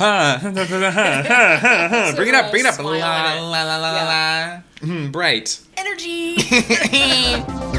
Bring it up, bring it up. La, la, la, la, la, la. Mhm, Bright. Energy.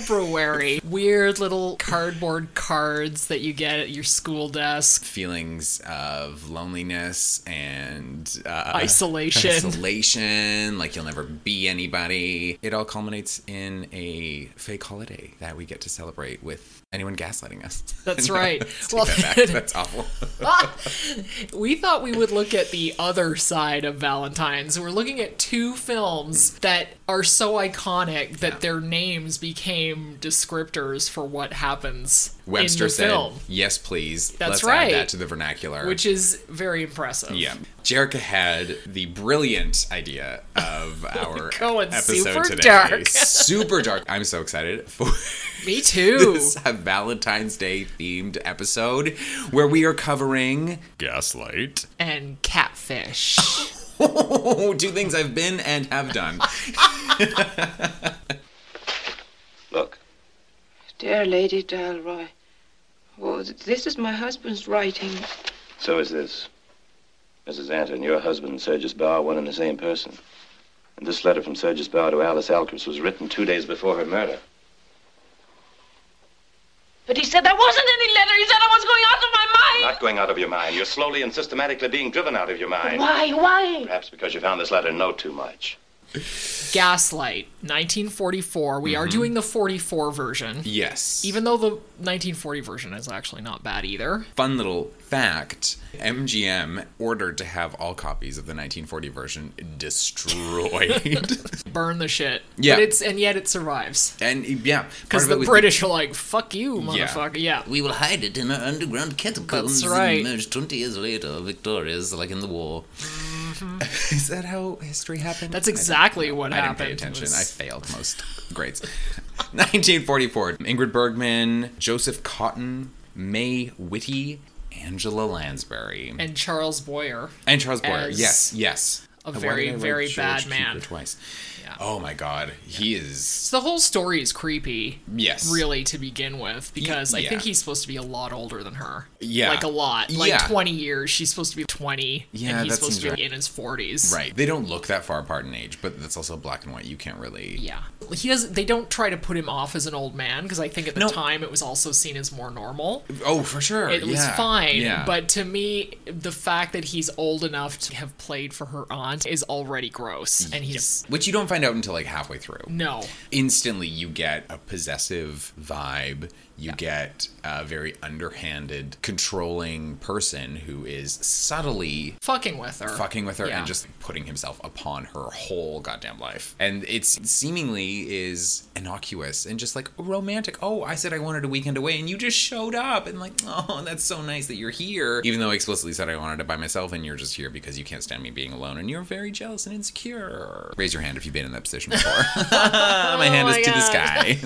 February. Weird little cardboard cards that you get at your school desk. Feelings of loneliness and uh, Isolation. Isolation, like you'll never be anybody. It all culminates in a fake holiday that we get to celebrate with anyone gaslighting us. That's No, right. Well, that. That's awful. we thought we would look at the other side of Valentine's. We're looking at two films that are so iconic that their names became descriptors for what happens Webster in the said, film, "Yes, please. That's Let's right. add that to the vernacular." which is very impressive. Yeah. Jerica had the brilliant idea of our Going episode super today. dark. super dark. I'm so excited for Me too. this uh, Valentine's Day themed episode where we are covering Gaslight. And catfish. Two things I've been and have done. Look, Dear Lady Dalroy, oh, this is my husband's writing. so is this. Mrs. Anton, your husband, Sergius Bauer, one and the same person. And this letter from Sergius Bauer to Alice Alquist was written two days before her murder. But he said there wasn't any letter. He said I was going out of my mind. Not going out of your mind. You're slowly and systematically being driven out of your mind. Why? Why? Perhaps because you found this letter no too much. Gaslight, 1944. We are mm-hmm. doing the 44 version. Yes. Even though the 1940 version is actually not bad either. fun little fact MGM ordered to have all copies of the 1940 version destroyed. Burn the shit. Yeah. But it's and yet it survives. and yeah, Because of it the British are like, fuck you, Yeah. motherfucker. Yeah. We will hide it in our underground catacombs That's right. and emerge 20 years later victorious, like in the war. Mm-hmm. Is that how history happened? That's exactly what I didn't pay attention. was- I failed most grades. 1944. Ingrid Bergman, Joseph Cotten, May Whitty, Angela Lansbury, and, Charles Boyer. And Charles Boyer. Yes, yes. a very, I very George bad man. Twice. Yeah. Oh my God, he is. So the whole story is creepy. Yes. Really, to begin with, because I yeah. think he's supposed to be a lot older than her. Yeah. Like a lot. Like Yeah. 20 years. She's supposed to be 20. Yeah, And he's supposed to be right. in his 40s. Right. They don't look that far apart in age, but that's also black and white. You can't really. Yeah. He doesn't. They don't try to put him off as an old man because I think at the No. time it was also seen as more normal. Oh, for sure. It was fine, Yeah. but to me, the fact that he's old enough to have played for her aunt is already gross. And he's Which you don't find out until like halfway through. no, Instantly, you get a possessive vibe. You get a very underhanded, controlling person who is subtly fucking with her, fucking with her Yeah. and just putting himself upon her whole goddamn life. And it's seemingly is innocuous and just like romantic. Oh, I said I wanted a weekend away and you just showed up and like, oh, that's so nice that you're here. Even though I explicitly said I wanted it by myself and you're just here because you can't stand me being alone and you're very jealous and insecure. Raise your hand if you've been in that position before. my oh hand Oh is my to the sky.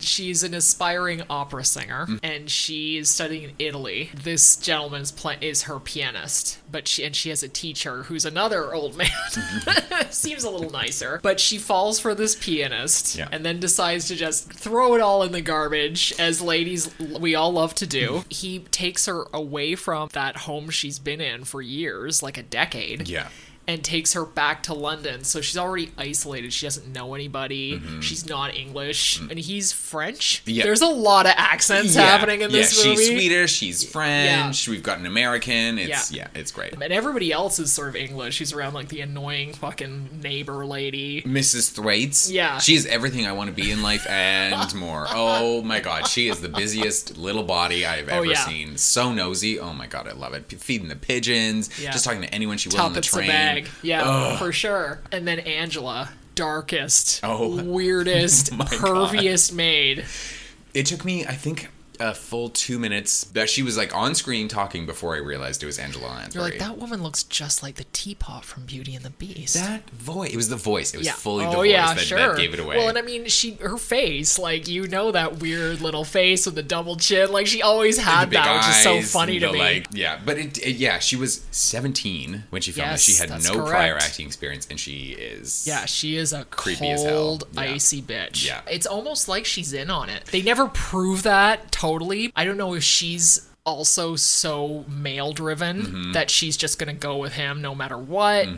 She's an aspiring opera singer, Mm. and she's studying in Italy. This gentleman is, pla is her pianist, but she and she has a teacher who's another old man. Seems a little nicer, but she falls for this pianist, Yeah. and then decides to just throw it all in the garbage, as ladies we all love to do. he takes her away from that home she's been in for years, like a decade yeah. And takes her back to London. So she's already isolated. She doesn't know anybody. She's not English. And he's French. Mm-hmm. Yeah. There's a lot of accents Yeah. happening in this yeah, movie. she's Swedish, she's French, we've got an American. It's Yeah. yeah, it's great. And everybody else is sort of English. She's around like the annoying fucking neighbor lady. Mrs. Thwaites. Yeah. She is everything I want to be in life and more. Oh my god, she is the busiest little body I've ever Oh, seen. So nosy. Oh my god, I love it. Feeding the pigeons, just talking to anyone she will on the train. Yeah, for sure. And then Angela, darkest, Oh, weirdest, my God. perviest maid. It took me, I think, a full two minutes that she was like on screen talking before I realized it was Angela Lansbury. You're like that woman looks just like the teapot from Beauty and the Beast. That voice. It was the voice. It was yeah. fully oh, the oh, voice yeah, that, sure. that gave it away. Well, and I mean, she her face, like you know that weird little face with the double chin, like she always had that, which is so eyes, funny to the, me. Like, yeah, but it, it- yeah, she was 17 when she filmed Yes, this. She had no prior acting experience, and she is. Yeah, she is a Creepy as hell. cold, Yeah. icy bitch. Yeah. It's almost like she's in on it. They never prove that totally. I don't know if she's also so male driven Mm-hmm. that she's just going to go with him no matter what.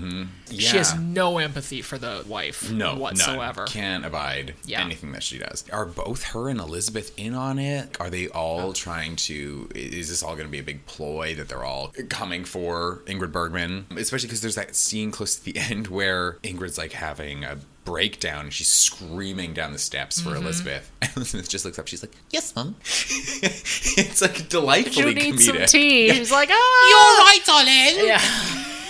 She has no empathy for the wife No, whatsoever. None. Can't abide Yeah. anything that she does. Are both her and Elizabeth in on it? Are they all trying to? Is this all going to be a big ploy that they're all coming for Ingrid Bergman? Especially because there's that scene close to the end where Ingrid's like having a breakdown and she's screaming down the steps for Mm-hmm. Elizabeth. And Elizabeth just looks up. She's like, Yes, mum. it's like delightfully You need comedic. some tea. She's like, ah. Oh. you're right, darling. Yeah.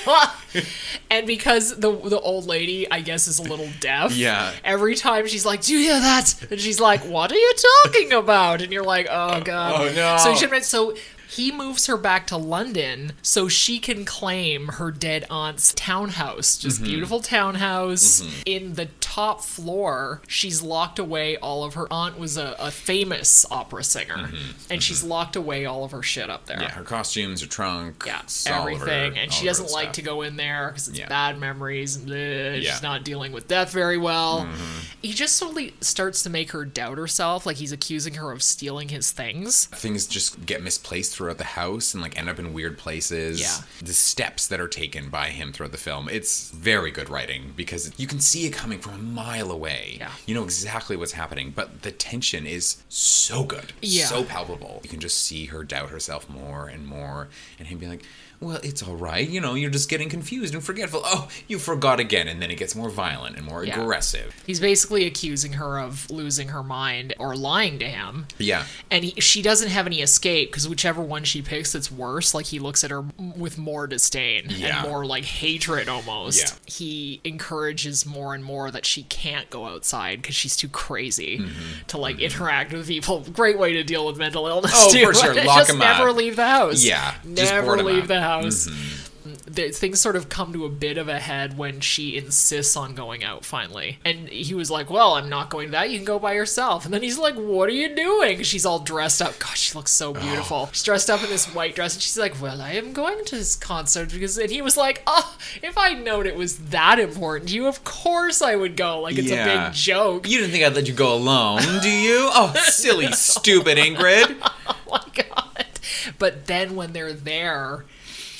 and because the the old lady, I guess, is a little deaf. Yeah. Every time she's like, "Do you hear that?" and she's like, "What are you talking about?" And you're like, "Oh god." Oh, no. So she so he moves her back to London so she can claim her dead aunt's townhouse, just Mm-hmm. beautiful townhouse. In the top floor, she's locked away all of her aunt was a, a famous opera singer, and she's locked away all of her shit up there. Mm-hmm. Yeah, her costumes, her trunk, Yeah, of her- everything, and she doesn't like stuff. to go in there because it's Yeah. bad memories. Bleh, Yeah. She's not dealing with death very well. Mm-hmm. He just slowly starts to make her doubt herself, like he's accusing her of stealing his things. things just get misplaced throughout the house and like end up in weird places. Yeah. The steps that are taken by him throughout the film, it's very good writing because you can see it coming from a mile away. Yeah. You know exactly what's happening, but the tension is so good. Yeah. So palpable. You can just see her doubt herself more and more and him being like, well, it's all right. You know, you're just getting confused and forgetful. Oh, you forgot again. And then it gets more violent and more Yeah. aggressive. He's basically accusing her of losing her mind or lying to him. Yeah. And he, she doesn't have any escape because whichever one she picks, it's worse. Like he looks at her with more disdain Yeah. and more like hatred almost. Yeah. He encourages more and more that she can't go outside because she's too crazy Mm-hmm. to like interact with people. Great way to deal with mental illness. Oh, too. for sure. Lock Just never up. leave the house. Yeah, Never leave the house. Mm-hmm. The, things sort of come to a bit of a head when she insists on going out finally. And he was like, Well, I'm not going to that. You can go by yourself. And then he's like, What are you doing? She's all dressed up. God, she looks so beautiful. She's dressed up in this white dress. And she's like, Well, I am going to this concert because. And he was like, Oh, if I'd known it was that important to you, of course I would go. Like, it's a big joke. You didn't think I'd let you go alone, do you? Oh, silly, stupid Ingrid. oh my god. But then when they're there,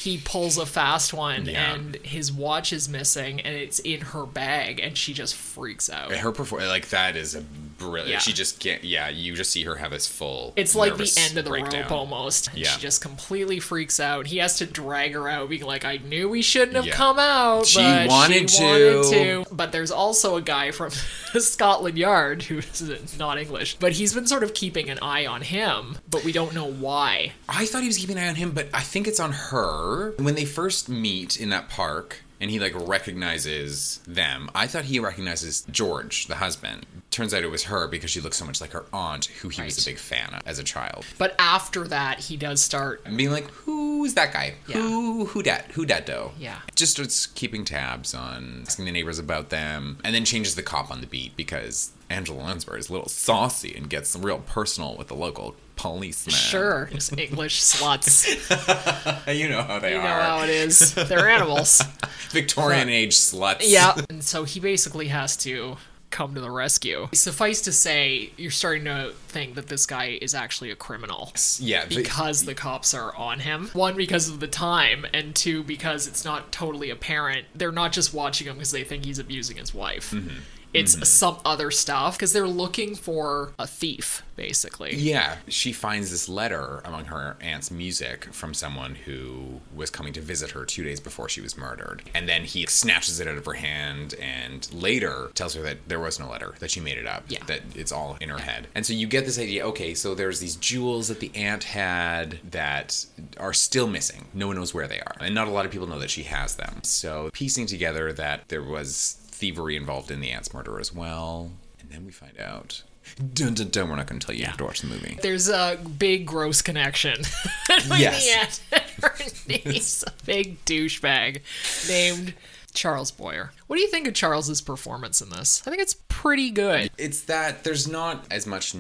he pulls a fast one Yeah. and his watch is missing and it's in her bag and she just freaks out. Her performance, like that, is a brilliant. Yeah. She just can't. Yeah, you just see her have this full. It's like the end of the breakdown. rope almost. Yeah. She just completely freaks out. He has to drag her out, being like, I knew we shouldn't have Yeah. come out. She but wanted she to." wanted to. But there's also a guy from Scotland Yard who's not English, but he's been sort of keeping an eye on him, but we don't know why. I thought he was keeping an eye on him, but I think it's on her. When they first meet in that park and he like recognizes them, I thought he recognizes George, the husband. Turns out it was her because she looks so much like her aunt, who he was a big fan of as a child. But after that, he does start being like, who's that guy? Yeah. Who who dat? Who dat do? Yeah. Just starts keeping tabs on asking the neighbors about them, and then changes the cop on the beat because Angela Lansbury is a little saucy and gets real personal with the local policeman. Sure, just English sluts. you know how they You know are. how it is. They're animals. Victorian age sluts. Yeah. And so he basically has to come to the rescue. Suffice to say, you're starting to think that this guy is actually a criminal. Yeah. Because the cops are on him. One, because of the time, and two, because it's not totally apparent. They're not just watching him because they think he's abusing his wife. Mm-hmm. It's mm-hmm. some other stuff because they're looking for a thief, basically. Yeah, she finds this letter among her aunt's music from someone who was coming to visit her two days before she was murdered. And then he snatches it out of her hand and later tells her that there was no letter, that she made it up, Yeah. that it's all in her head. And so you get this idea okay, so there's these jewels that the aunt had that are still missing. No one knows where they are. And not a lot of people know that she has them. So piecing together that there was thievery involved in the aunt's murder as well. And then we find out Dun, dun, dun. We're not going to tell you you have to watch the movie. There's a big gross connection between Yes. the aunt and her niece, a big douchebag named Charles Boyer. What do you think of Charles's performance in this? I think it's pretty good. It's that there's not as much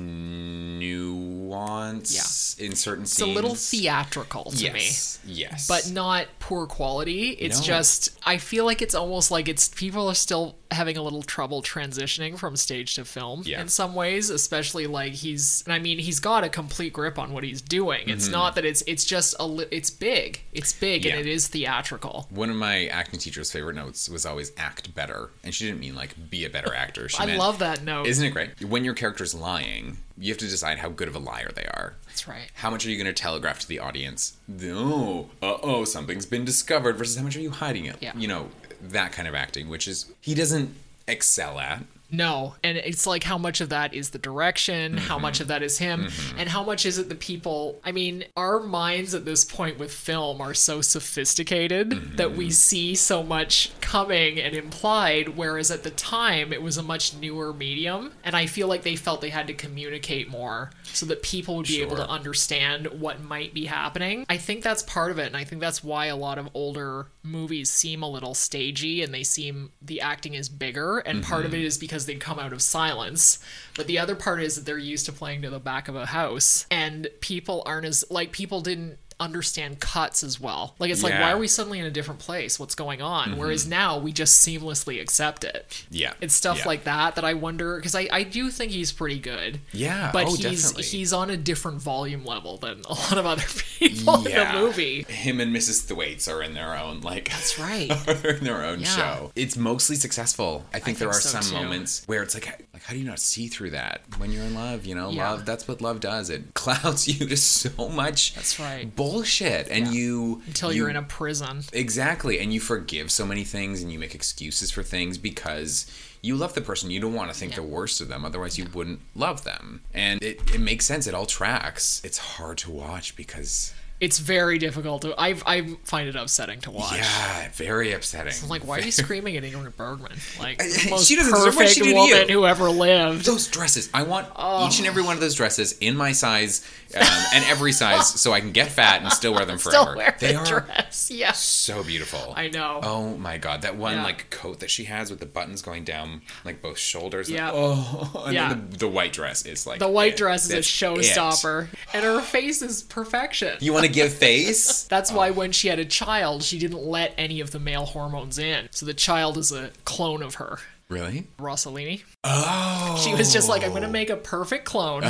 nuance in certain It's scenes. It's a little theatrical to me. yes. Yes. but not poor quality. It's No. just I feel like it's almost like it's people are still having a little trouble transitioning from stage to film Yeah. in some ways, especially like he's and I mean he's got a complete grip on what he's doing. It's not that it's it's just a li- it's big. It's big Mm-hmm. Yeah. and it is theatrical. One of my acting teacher's favorite notes was always act better. And she didn't mean like be a better actor. She I meant, love that note. Isn't it great? When your character's lying, you have to decide how good of a liar they are. That's right. How much are you going to telegraph to the audience? Oh, uh oh, something's been discovered versus how much are you hiding it? Yeah. You know, that kind of acting, which is, he doesn't excel at. No, and it's like how much of that is the direction, how Mm-hmm. much of that is him, and how much is it the people? I mean, our minds at this point with film are so sophisticated that Mm-hmm. we see so much coming and implied, whereas at the time it was a much newer medium, and I feel like they felt they had to communicate more so that people would be able to understand what might be happening. I think that's part of it, and I think that's why a lot of older movies seem a little stagey and they seem the acting is bigger, and part of it is because they come out of silence. But the other part is that they're used to playing to the back of a house, and people aren't as like people didn't understand cuts as well. Like it's like why are we suddenly in a different place? What's going on? Mm-hmm. Whereas now we just seamlessly accept it. Yeah. It's stuff Yeah. like that that I wonder because I, I do think he's pretty good. Yeah, But oh, he's definitely. he's on a different volume level than a lot of other people in the movie. Him and Mrs. Thwaites are in their own like That's right. in their own Yeah. show. It's mostly successful. I think there think are so, some too. moments where it's like like how do you not see through that when you're in love, you know? Yeah. Love that's what love does. It clouds you to so much That's right. Bullshit and you Until you- you're in a prison. Exactly. And you forgive so many things and you make excuses for things because you love the person. You don't want to think the worst of them. Otherwise, you wouldn't love them. And it, it makes sense. It all tracks. It's hard to watch because, It's very difficult to. I I find it upsetting to watch. yeah, very upsetting. I'm like, why are you screaming at Ingrid Bergman? Like, the most she doesn't deserve what perfect she did to woman who ever lived. Those dresses. I want each and every one of those dresses in my size um, and every size so I can get fat and still wear them forever. Still wear they the are dress. Yeah. so beautiful. I know. Oh my god, that one Yeah. like coat that she has with the buttons going down like both shoulders. Yeah. Oh, and Yeah. then the, the white dress is like The white it. dress is a showstopper, and her face is perfection. You want to give face? That's why when she had a child, she didn't let any of the male hormones in. So the child is a clone of her. really? Rossellini. Oh. She was just like, I'm gonna make a perfect clone.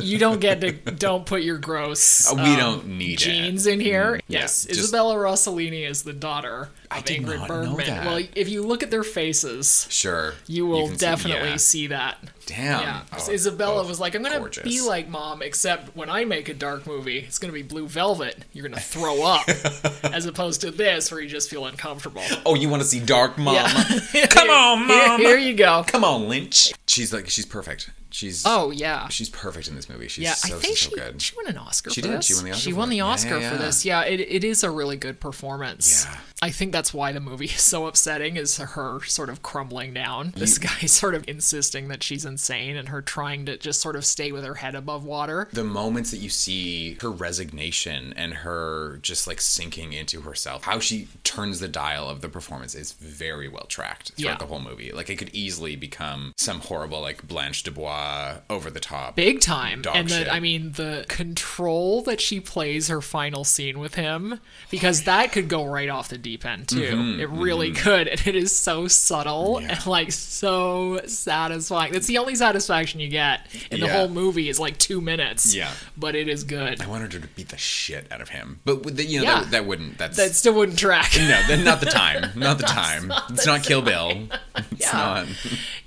You don't get to don't put your gross we um, don't need it. in here. yeah, yes, just- Isabella Rossellini is the daughter of Ingrid Bergman. Well, if you look at their faces, Sure. you will see- definitely yeah. see that. Damn. Yeah, Oh, Isabella oh, was like, "I'm gonna gorgeous. be like mom, except when I make a dark movie, it's gonna be Blue Velvet. You're gonna throw up, as opposed to this where you just feel uncomfortable." Oh, you want to see Dark Mom? Yeah. Come on, Here- Mom. Here, you go. Come on, Lynch. She's like she's perfect. She's Oh yeah. she's perfect in this movie. She's yeah, so I think so she good. she won an Oscar. She for did. This. She won the Oscar She for won the Yeah, Oscar yeah, for yeah. this. Yeah, it, it is a really good performance. Yeah. I think that's why the movie is so upsetting is her sort of crumbling down. This guy sort of insisting that she's insane and her trying to just sort of stay with her head above water. the moments that you see her resignation and her just like sinking into herself, how she turns the dial of the performance is very well tracked throughout Yeah. the whole movie. Like it could easily become some horrible like Blanche Dubois over the top. Big time. And shit. the I mean the control that she plays her final scene with him because that could go right off the deep end too. Mm-hmm, it really could. And it is so subtle and like so satisfying. That's the only satisfaction you get in the whole movie is like 2 minutes. Yeah. But it is good. I wanted her to beat the shit out of him, but the, you know Yeah. that, that wouldn't. That's That still wouldn't track. no, then not the time. Not the time. it's not Kill Bill. It's Yeah. not.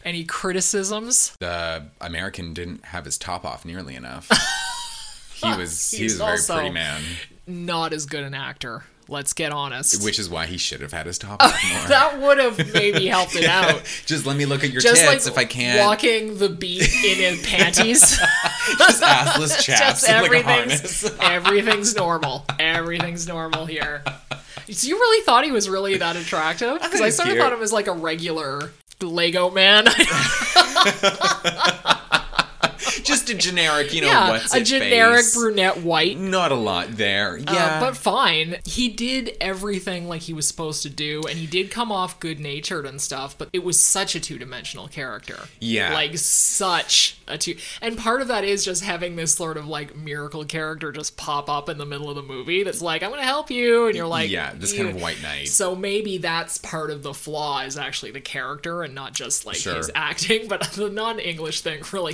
Any criticisms? The American didn't have his top off nearly enough. He was he was a very also- pretty man, Not as good an actor. Let's get honest. which is why he should have had his top oh, off more. that would have maybe helped it out. Just let me look at your Just tits like if I can. walking the beat in his panties. Just assless chaps Just in like everything's everything's normal. Everything's normal here. So you really thought he was really that attractive? Because I sort of thought him as like a regular Lego man. just a generic, you know, yeah, what's a generic face. brunette white. Not a lot there. Uh, Yeah, but fine. He did everything like he was supposed to do, and he did come off good natured and stuff, but it was such a two dimensional character. Yeah. Like, such a two. And part of that is just having this sort of like miracle character just pop up in the middle of the movie that's like, I'm going to help you. And you're like, yeah, this kind of white knight. So maybe that's part of the flaw is actually the character and not just like Sure. his acting, but the non English thing really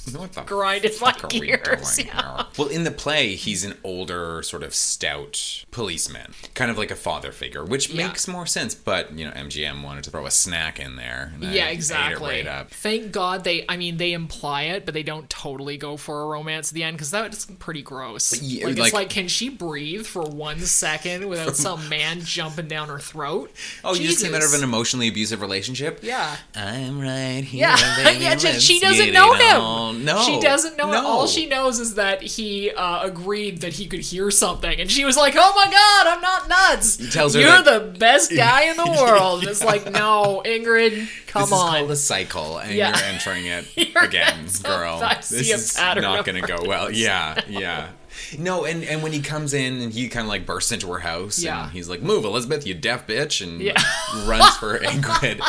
what the fuck are we gears. Yeah. Well, in the play, he's an older, sort of stout policeman, kind of like a father figure, which Yeah. makes more sense. But you know, MGM wanted to throw a snack in there. Yeah, exactly. right up. Thank God they. I mean, they imply it, but they don't totally go for a romance at the end because that's pretty gross. Yeah, like, like- it's like, can she breathe for one second without some man jumping down her throat? Oh, you just came out of an emotionally abusive relationship. Yeah. I'm right here. Yeah, yeah. She let's doesn't know him. on. No, she doesn't know. No. All she knows is that he uh, agreed that he could hear something, and she was like, "Oh my God, I'm not nuts." He tells her "You're that- the best guy in the world." And it's like, no, Ingrid, come this on. is called a cycle, and Yeah. you're entering it again, girl. I this is not going to go well. Yeah, yeah. No, and and when he comes in and he kind of like bursts into her house, Yeah. and he's like, "Move, Elizabeth, you deaf bitch," and Yeah. runs for Ingrid.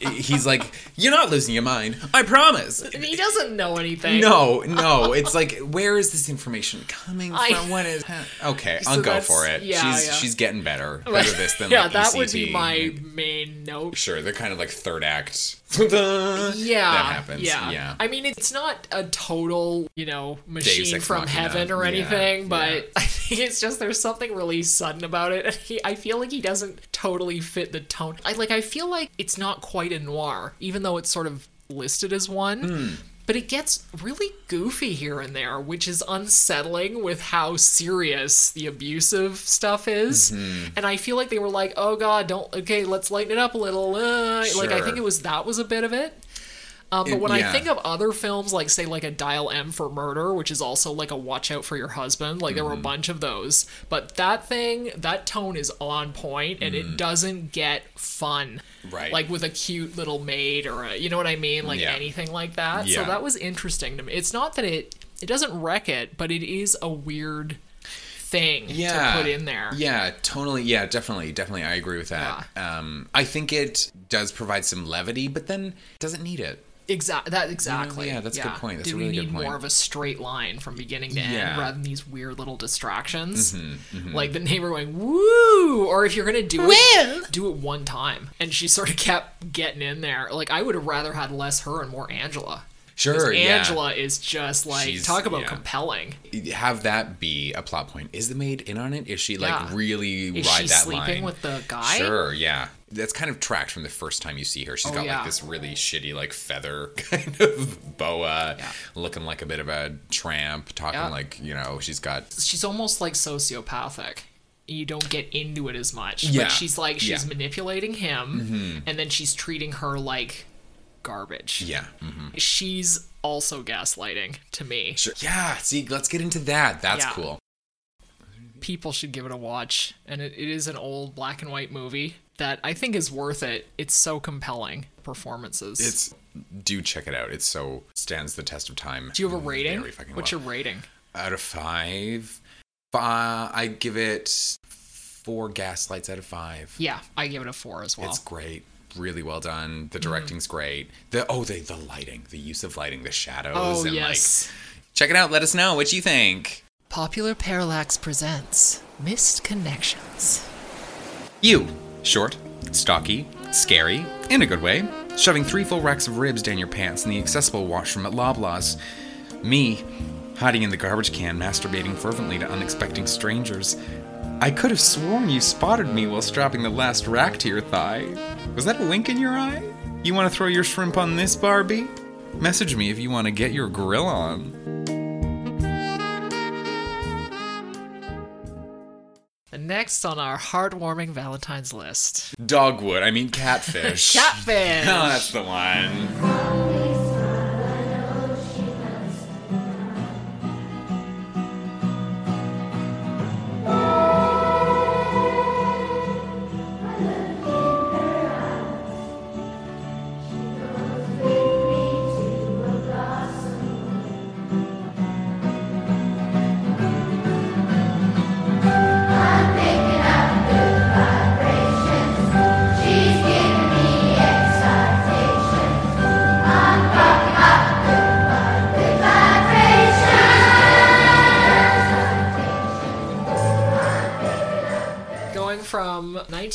he's like, "You're not losing your mind, I promise." He doesn't know anything. No, no. It's like, where is this information coming I- from? What is? Okay, So I'll go for it. yeah, she's yeah. she's getting better. Better this than yeah, like that would be my main note. Sure, they're kind of like third act. Yeah, that happens. Yeah. yeah. I mean, it's not a total, you know, machine from heaven or Yeah, anything, but yeah. I think it's just there's something really sudden about it. He, I feel like he doesn't totally fit the tone. I like. I feel like it's not quite a noir, even though it's sort of listed as one. Hmm. But it gets really goofy here and there, which is unsettling with how serious the abusive stuff is. Mm-hmm. And I feel like they were like, "Oh God, don't okay, let's lighten it up a little." Uh, Like I think it was that was a bit of it. Um, but It- when yeah. I think of other films, like say like a Dial M for Murder, which is also like a Watch Out for Your Husband, like there were a Mm-hmm. bunch of those. But that thing, that tone is on point, and it doesn't get fun, Mm. Right. Like with a cute little maid or a, you know what I mean, like Yeah. anything like that. So that was interesting to me. It's not that it it doesn't wreck it, but it is a weird thing yeah. to put in there. Yeah, totally. Yeah, definitely, definitely. I agree with that. Um, I think it does provide some levity, but then doesn't need it. Exactly. That exactly. yeah, that's a good point. That's Do a really we good need point. more of a straight line from beginning to Yeah. Mm-hmm, end rather than these weird little distractions? Like the neighbor going woo, or if you're gonna do it, do it one time. And she sort of kept getting in there. Like I would have rather had less her and more Angela. Sure, yeah. Angela is just like She's- talk about yeah. compelling. Have that be a plot point. Is the maid in on it? Is she like Yeah. really Is ride she that sleeping line? with the guy? Sure, yeah. That's kind of tracked from the first time you see her. She's Oh, got yeah. like this really shitty, like feather kind of boa, Yeah. looking like a bit of a tramp, talking Yeah. like you know she's got She's almost like sociopathic. You don't get into it as much. Yeah. But she's like she's. Mm-hmm. manipulating him and then she's treating her like garbage. yeah, hmm she's also gaslighting to me. sure, yeah. See, let's get into that. That's cool. People should give it a watch, and it, it is an old black and white movie that I think is worth it. It's so compelling performances. It's do check it out. It so stands the test of time. Do you have a rating? What's well. your rating? out of five? Fi I give it four gaslights out of five. Yeah, I give it a four as well. It's great. Really well done. Mm-hmm. The directing's great. The oh the the lighting, the use of lighting, the shadows, oh and yes. like check it out. Let us know what you think. Popular Parallax presents Missed Connections. You, short, stocky, scary, in a good way, shoving three full racks of ribs down your pants in the accessible washroom at Loblaws. Me, hiding in the garbage can, masturbating fervently to unexpecting strangers. I could have sworn you spotted me while strapping the last rack to your thigh. Was that a wink in your eye? You want to throw your shrimp on this, Barbie? Message me if you want to get your grill on. Next on our heartwarming Valentine's list, Dogwood, I mean catfish. Catfish. Oh, that's the one.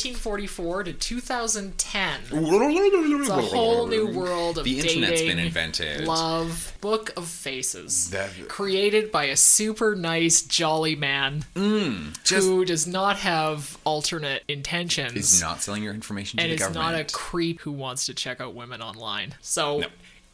1944 to 2010. It's a whole new world of The internet's dating, been invented. Love, Book of Faces, That- created by a super nice, jolly man mm, Just who does not have alternate intentions is not selling your information to and the is not a creep who wants to check out women online. So No.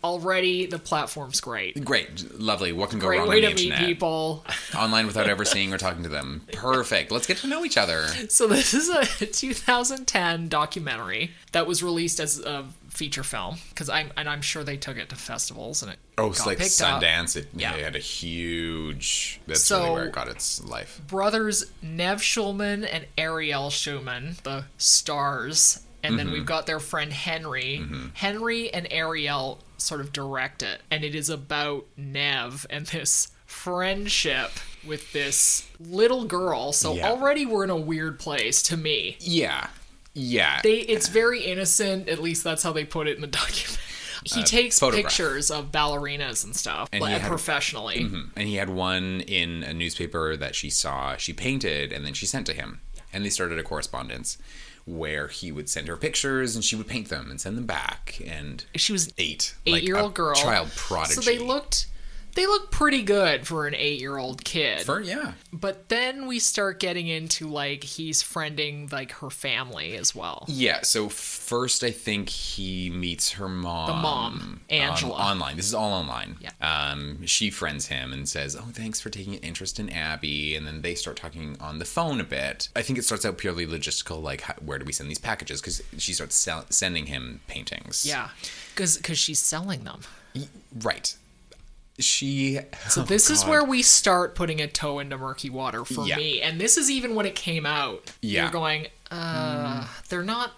Already the platform's great. Great, lovely. What can go Great wrong way on to the meet internet? people. Online without ever seeing or talking to them. Perfect. Let's get to know each other. So this is a 2010 documentary that was released as a feature film because I'm and I'm sure they took it to festivals and it Oh, it's like. Sundance. It, Yeah. it had a huge. That's So- really where it got its life. Brothers Nev Schulman and Ariel Schulman, the stars, and then Mm-hmm. we've got their friend Henry. Henry and Ariel sort of direct it, and it is about Nev and this friendship with this little girl. So Yeah. already we're in a weird place to me. Yeah, yeah. They it's very innocent, at least that's how they put it in the document. He takes Uh, photograph. pictures of ballerinas and stuff, And like, had- professionally. and he had one in a newspaper that she saw. She painted, and then she sent to him, and they started a correspondence where he would send her pictures, and she would paint them and send them back. And She was eight, like eight year a old girl child prodigy. so they looked they look pretty good for an eight year old kid For yeah, but then we start getting into like he's friending like her family as well Yeah, so first I think he meets her mom. The mom, on- Angela. online. This is all online. Yeah. Um, she friends him and says, "Oh, thanks for taking an interest in Abby." And then they start talking on the phone a bit. I think it starts out purely logistical, like how, where do we send these packages? Because she starts sell- sending him paintings. yeah because she's selling them Right. She. so oh, this is where we start putting a toe into murky water for Yeah. me. And this is even when it came out. Yeah. you're going uh they're not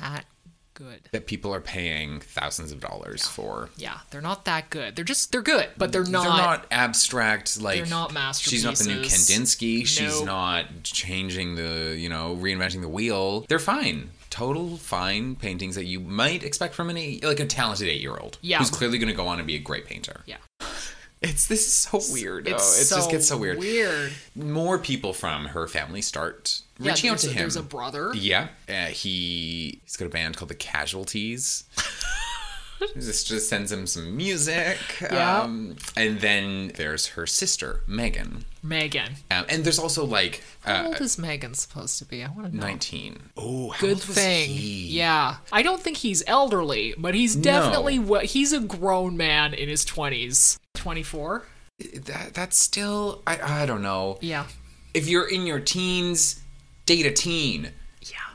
that good. That people are paying thousands of dollars for. yeah they're not that good. They're just they're good but they're not, they're not abstract like they're not masterpieces she's not the new kandinsky. She's not changing the you know reinventing the wheel. They're fine total fine paintings that you might expect from an eight, like a talented eight-year-old Yeah. who's clearly going to go on and be a great painter yeah it's this is so weird it's oh, it so just gets so weird weird more people from her family start Yeah, reaching out to a- him There's a brother. yeah, uh, he he's got a band called the Casualties. this just sends him some music. Yeah. Um, and then there's her sister Megan, Megan. um, and there's also like How uh, old is Megan supposed to be? I want to know. nineteen. Oh, how Good old was thing. he? Yeah. I don't think he's elderly, but he's definitely what he's a grown man in his 20s. 24? That that's still I I don't know. Yeah. If you're in your teens, date a teen.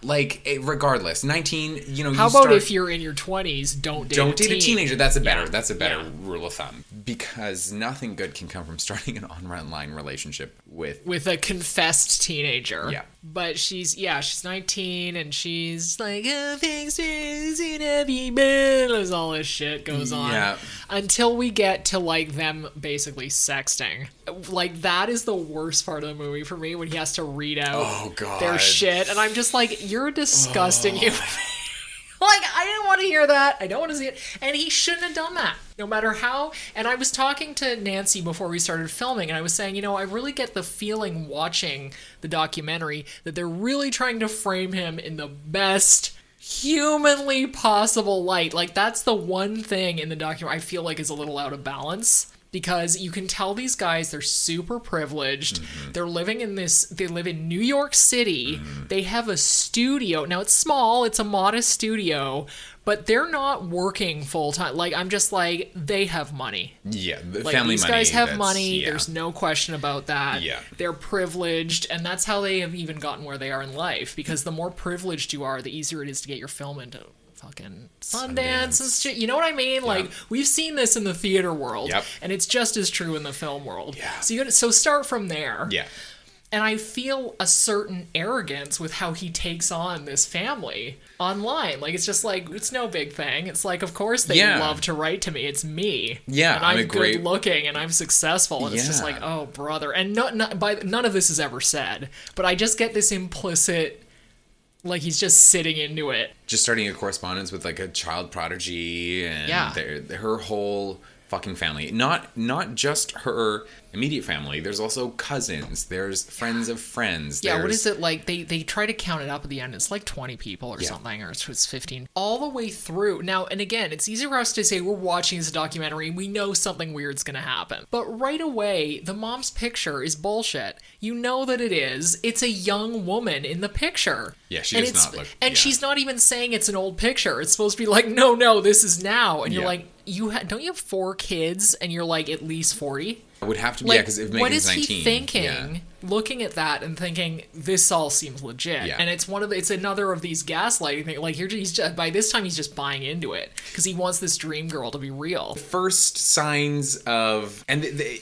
Like eh, regardless, nineteen. You know. How you about if you're in your 20s, don't date don't a date teen. a teenager. That's a better. Yeah. That's a better Yeah. rule of thumb because nothing good can come from starting an online relationship with. with a confessed teenager. Yeah. But she's yeah, she's 19 and she's like, oh, thanks for seeing every man. As all this shit goes on. Yeah. Until we get to like them basically sexting. Like that is the worst part of the movie for me when he has to read out Oh, God. their shit. And I'm just like, you're disgusting human being. Like, I didn't want to hear that. I don't want to see it. And he shouldn't have done that, no matter how. And I was talking to Nancy before we started filming, and I was saying, you know, I really get the feeling watching the documentary that they're really trying to frame him in the best humanly possible light. Like, that's the one thing in the documentary I feel like is a little out of balance because you can tell these guys they're super privileged. Mm-hmm. They're living in this they live in New York City. Mm-hmm. They have a studio. Now it's small, it's a modest studio, but they're not working full time. Like I'm just like they have money. Yeah, the Like family these money. guys have money. yeah. There's no question about that. Yeah. They're privileged and that's how they have even gotten where they are in life because the more privileged you are, the easier it is to get your film into fucking Sundance, and shit. You know what I mean? Like we've seen this in the theater world Yep. and it's just as true in the film world. Yeah. So you gotta, so start from there. Yeah. And I feel a certain arrogance with how he takes on this family online. Like it's just like it's no big thing. It's like of course they Yeah. love to write to me. It's me. Yeah, and I'm I'm, a great- good looking and I'm successful. And it's just like oh brother. And no, no, by none of this is ever said, but I just get this implicit, like he's just sitting into it. Just starting a correspondence with like a child prodigy, and Yeah. their- her whole fucking family. Not not just her immediate family. There's also cousins. There's friends of friends. Yeah, what is it like? They they try to count it up at the end. It's like twenty people or Yeah. something, or it's, it's fifteen all the way through. Now, and again, it's easy for us to say we're watching this documentary and we know something weird's gonna happen, but right away, the mom's picture is bullshit. You know that it is. It's a young woman in the picture. Yeah, she and does not look- And yeah. she's not even saying it's an old picture. It's supposed to be like, no, no, this is now, and you're like, you ha- don't you have four kids, and you're like at least forty. It would have to be Like, yeah, because what is 19, he thinking? yeah. Looking at that and thinking this all seems legit, Yeah. and it's one of the, it's another of these gaslighting things. Like here, he's just, by this time he's just buying into it because he wants this dream girl to be real. First signs of and th th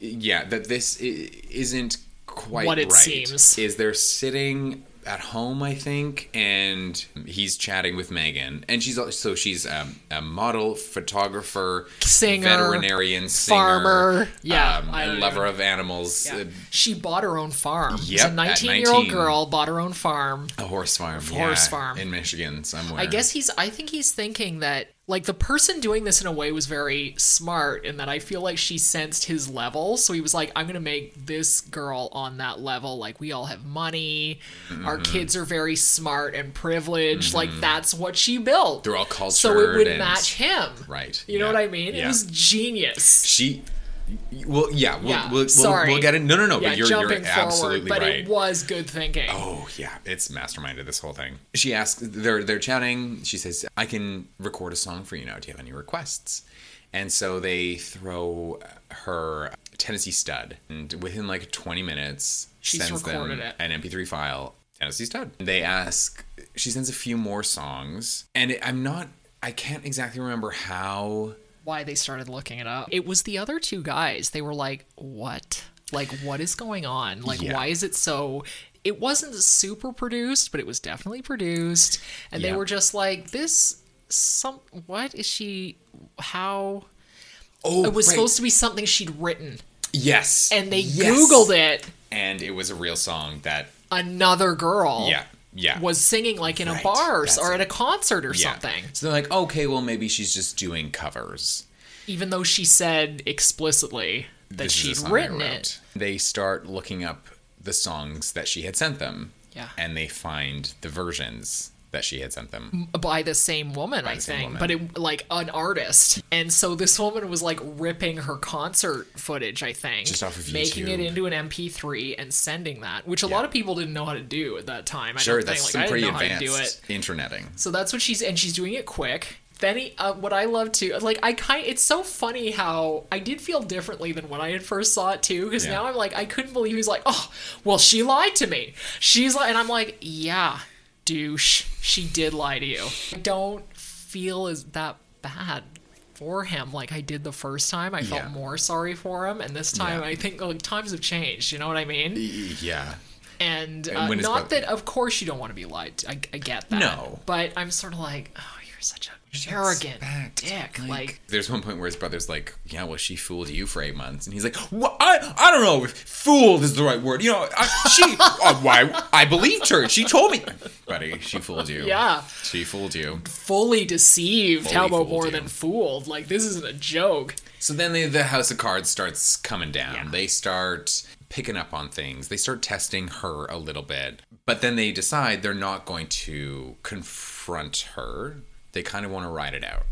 yeah that this isn't quite What it right seems. is they're sitting at home I think and he's chatting with Megan and she's al- so she's um, a model photographer Singer, veterinarian singer farmer. Yeah, um, I a lover of animals Yeah. uh, She bought her own farm. Yep, a 19 year old girl bought her own farm. a horse farm horse yeah, farm. in Michigan somewhere I guess he's. I think he's thinking that like the person doing this in a way was very smart, in that I feel like she sensed his level, so he was like, "I'm gonna make this girl on that level. Like we all have money, our Mm-hmm. kids are very smart and privileged. Like that's what she built. They're all called. so it would and- match him. right You know what I mean? It was genius. she well yeah we'll, Yeah. we'll, Sorry. we'll get it no no no yeah, but you're, jumping you're forward, absolutely but right it was good thinking. Oh yeah, it's masterminded this whole thing. She asks, they're they're chatting. She says, "I can record a song for you now. Do you have any requests?" And so they throw her Tennessee Stud, and within like 20 minutes, She's sends them it. an MP3 file. Tennessee Stud. They ask. She sends a few more songs, and it, I'm not. I can't exactly remember how. Why they started looking it up. It was the other two guys. They were like, "What? Like, what is going on? Like, Yeah. why is it so?" It wasn't super produced, but it was definitely produced, and they were just like, "This, some, what is she? How?" Oh, It was right. supposed to be something she'd written, Yes. and they Yes. Googled it. and it was a real song that. Another girl, Yeah. Yeah. was singing like in a Right, bar or, that's or it. at a concert or Yeah. something. So they're like, okay, well maybe she's just doing covers. Even though she said explicitly that This she'd written it. They start looking up the songs that she had sent them. Yeah. And they find the versions that she had sent them. by the same woman, I same think, woman. but it like an artist. And so this woman was like ripping her concert footage, I think, Just off of making it into an MP3 and sending that, which a Yeah. lot of people didn't know how to do at that time. I Sure, that's think. some Like, I pretty didn't know how to do it. advanced interneting. So that's what she's and she's doing it quick. Then he, uh, what I love too, like I kind, it's so funny how I did feel differently than when I had first saw it too, because Yeah. now I'm like I couldn't believe he's like, oh, well she lied to me. She's like, and I'm like, yeah, douche, she did lie to you. I don't feel as that bad for him like I did the first time. I felt Yeah. more sorry for him, and this time Yeah. I think like times have changed. You know what I mean? Yeah. And, And uh, his not that, of course, you don't want to be lied to. I, I get that. No. But I'm sort of like, oh, you're such a arrogant expect? dick. Like, There's one point where his brother's like, "Yeah, well, she fooled you for eight months," and he's like, "What? I, I don't know if fooled is the right word. You know, I, she, uh, why? I believed her. She told me, buddy, she fooled you. Yeah. she fooled you." fully deceived. Fully How about more you. than fooled? Like, this isn't a joke. So then they, the House of Cards starts coming down. Yeah. They start picking up on things. They start testing her a little bit. But then they decide they're not going to confront her. They kind of want to ride it out.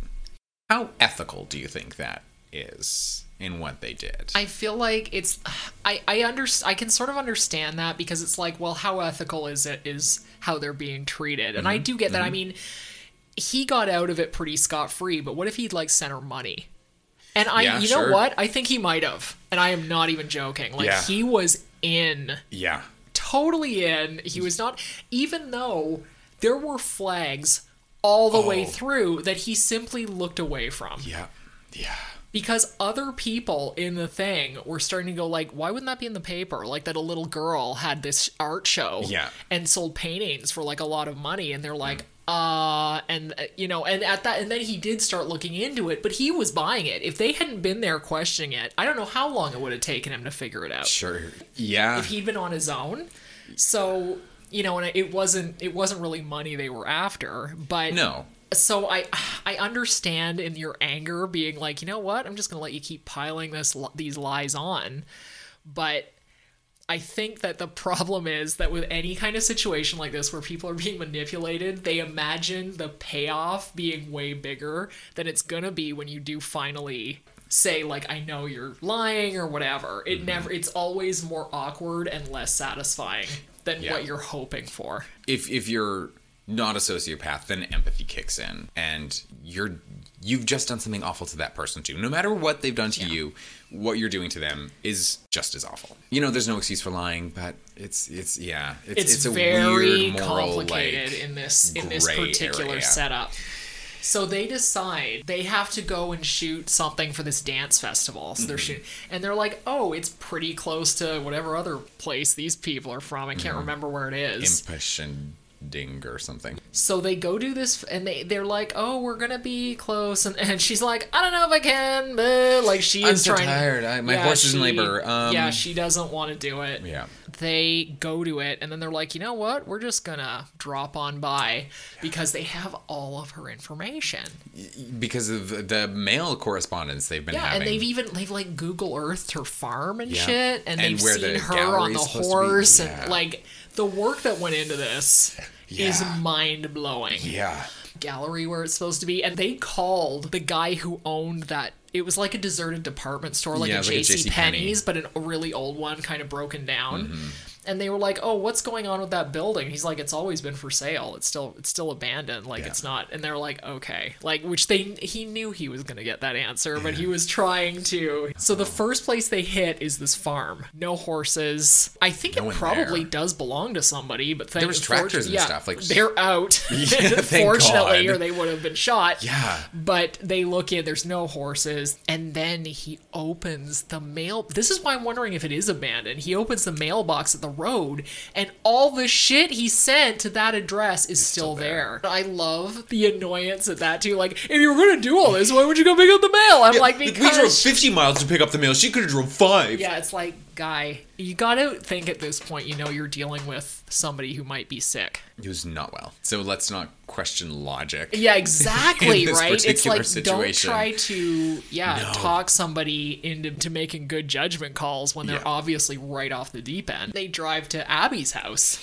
How ethical do you think that is in what they did? I feel like it's I I under I can sort of understand that because it's like well how ethical is it is how they're being treated and I Mm-hmm. do get that I mean he got out of it pretty scot free but what if he'd like sent her money and I Yeah, you know sure. what I think he might have and I am not even joking like Yeah. he was in yeah. totally in he was not even though there were flags all the way Oh. through that he simply looked away from Yeah. Yeah. because other people in the thing were starting to go like why wouldn't that be in the paper like that a little girl had this art show Yeah. and sold paintings for like a lot of money and they're like uh and uh, you know and at that and then he did start looking into it but he was buying it if they hadn't been there questioning it i don't know how long it would have taken him to figure it out Sure. Yeah. if he'd been on his own so you know, and it wasn't it wasn't really money they were after, but No. so I I understand in your anger being like, you know what, I'm just gonna let you keep piling this these lies on, but I think that the problem is that with any kind of situation like this where people are being manipulated, they imagine the payoff being way bigger than it's gonna be when you do finally say like I know you're lying or whatever. It mm-hmm. never it's always more awkward and less satisfying than Yeah. what you're hoping for. if if you're not a sociopath, then empathy kicks in, and you're you've just done something awful to that person too. No matter what they've done to you, what you're doing to them is just as awful. You know, there's no excuse for lying, but it's it's yeah, it's it's, it's, a very weird moral complicated like in this in this particular area. setup. So they decide they have to go and shoot something for this dance festival. So they're Mm-hmm. shooting, and they're like, "Oh, it's pretty close to whatever other place these people are from. I Mm-hmm. can't remember where it is." Ding or something. So they go do this, and they they're like, "Oh, we're gonna be close," and, and she's like, "I don't know if I can," but like she I'm is so trying. tired. I- my horse is in labor. Um, yeah, she doesn't want to do it Yeah. they go to it and then they're like, you know what? We're just gonna drop on by because they have all of her information. Because of the mail correspondence they've been Yeah, having. and they've even they've like Google Earthed her farm and Yeah. shit, and, And they've seen her on the supposed to be. horse, Yeah. and like the work that went into this is mind blowing. yeah. Gallery where it's supposed to be, and they called the guy who owned that. It was like a deserted department store, like Yeah, a it like a JC Penney's, but an, a really old one, kind of broken down. Mm-hmm. And they were like, "Oh, what's going on with that building?" He's like, "It's always been for sale. It's still it's still abandoned. Like Yeah. it's not." And they're like, "Okay." Like which they he knew he was going to get that answer, but he was trying to. So the first place they hit is this farm. No horses. I think No it probably there. does belong to somebody, but thank, was tractors and yeah, stuff, like- they're out. thank Fortunately, God. or they would have been shot. Yeah. But they look in, there's no horses, and then he opens the mail. This is why I'm wondering if it is abandoned. He opens the mailbox at the road, and all the shit he sent to that address is still, still there. there. I love the annoyance at that too. Like, if you were gonna do all this, why would you go pick up the mail? I'm like, because we drove 50 miles to pick up the mail. She could have drove five. yeah, it's like, guy, you gotta think at this point, you know, you're dealing with somebody who might be sick. Was not well. So let's not question logic. Yeah, exactly, right? It's like situation. don't try to yeah, No. talk somebody into to making good judgment calls when they're Yeah. obviously right off the deep end. They drive to Abby's house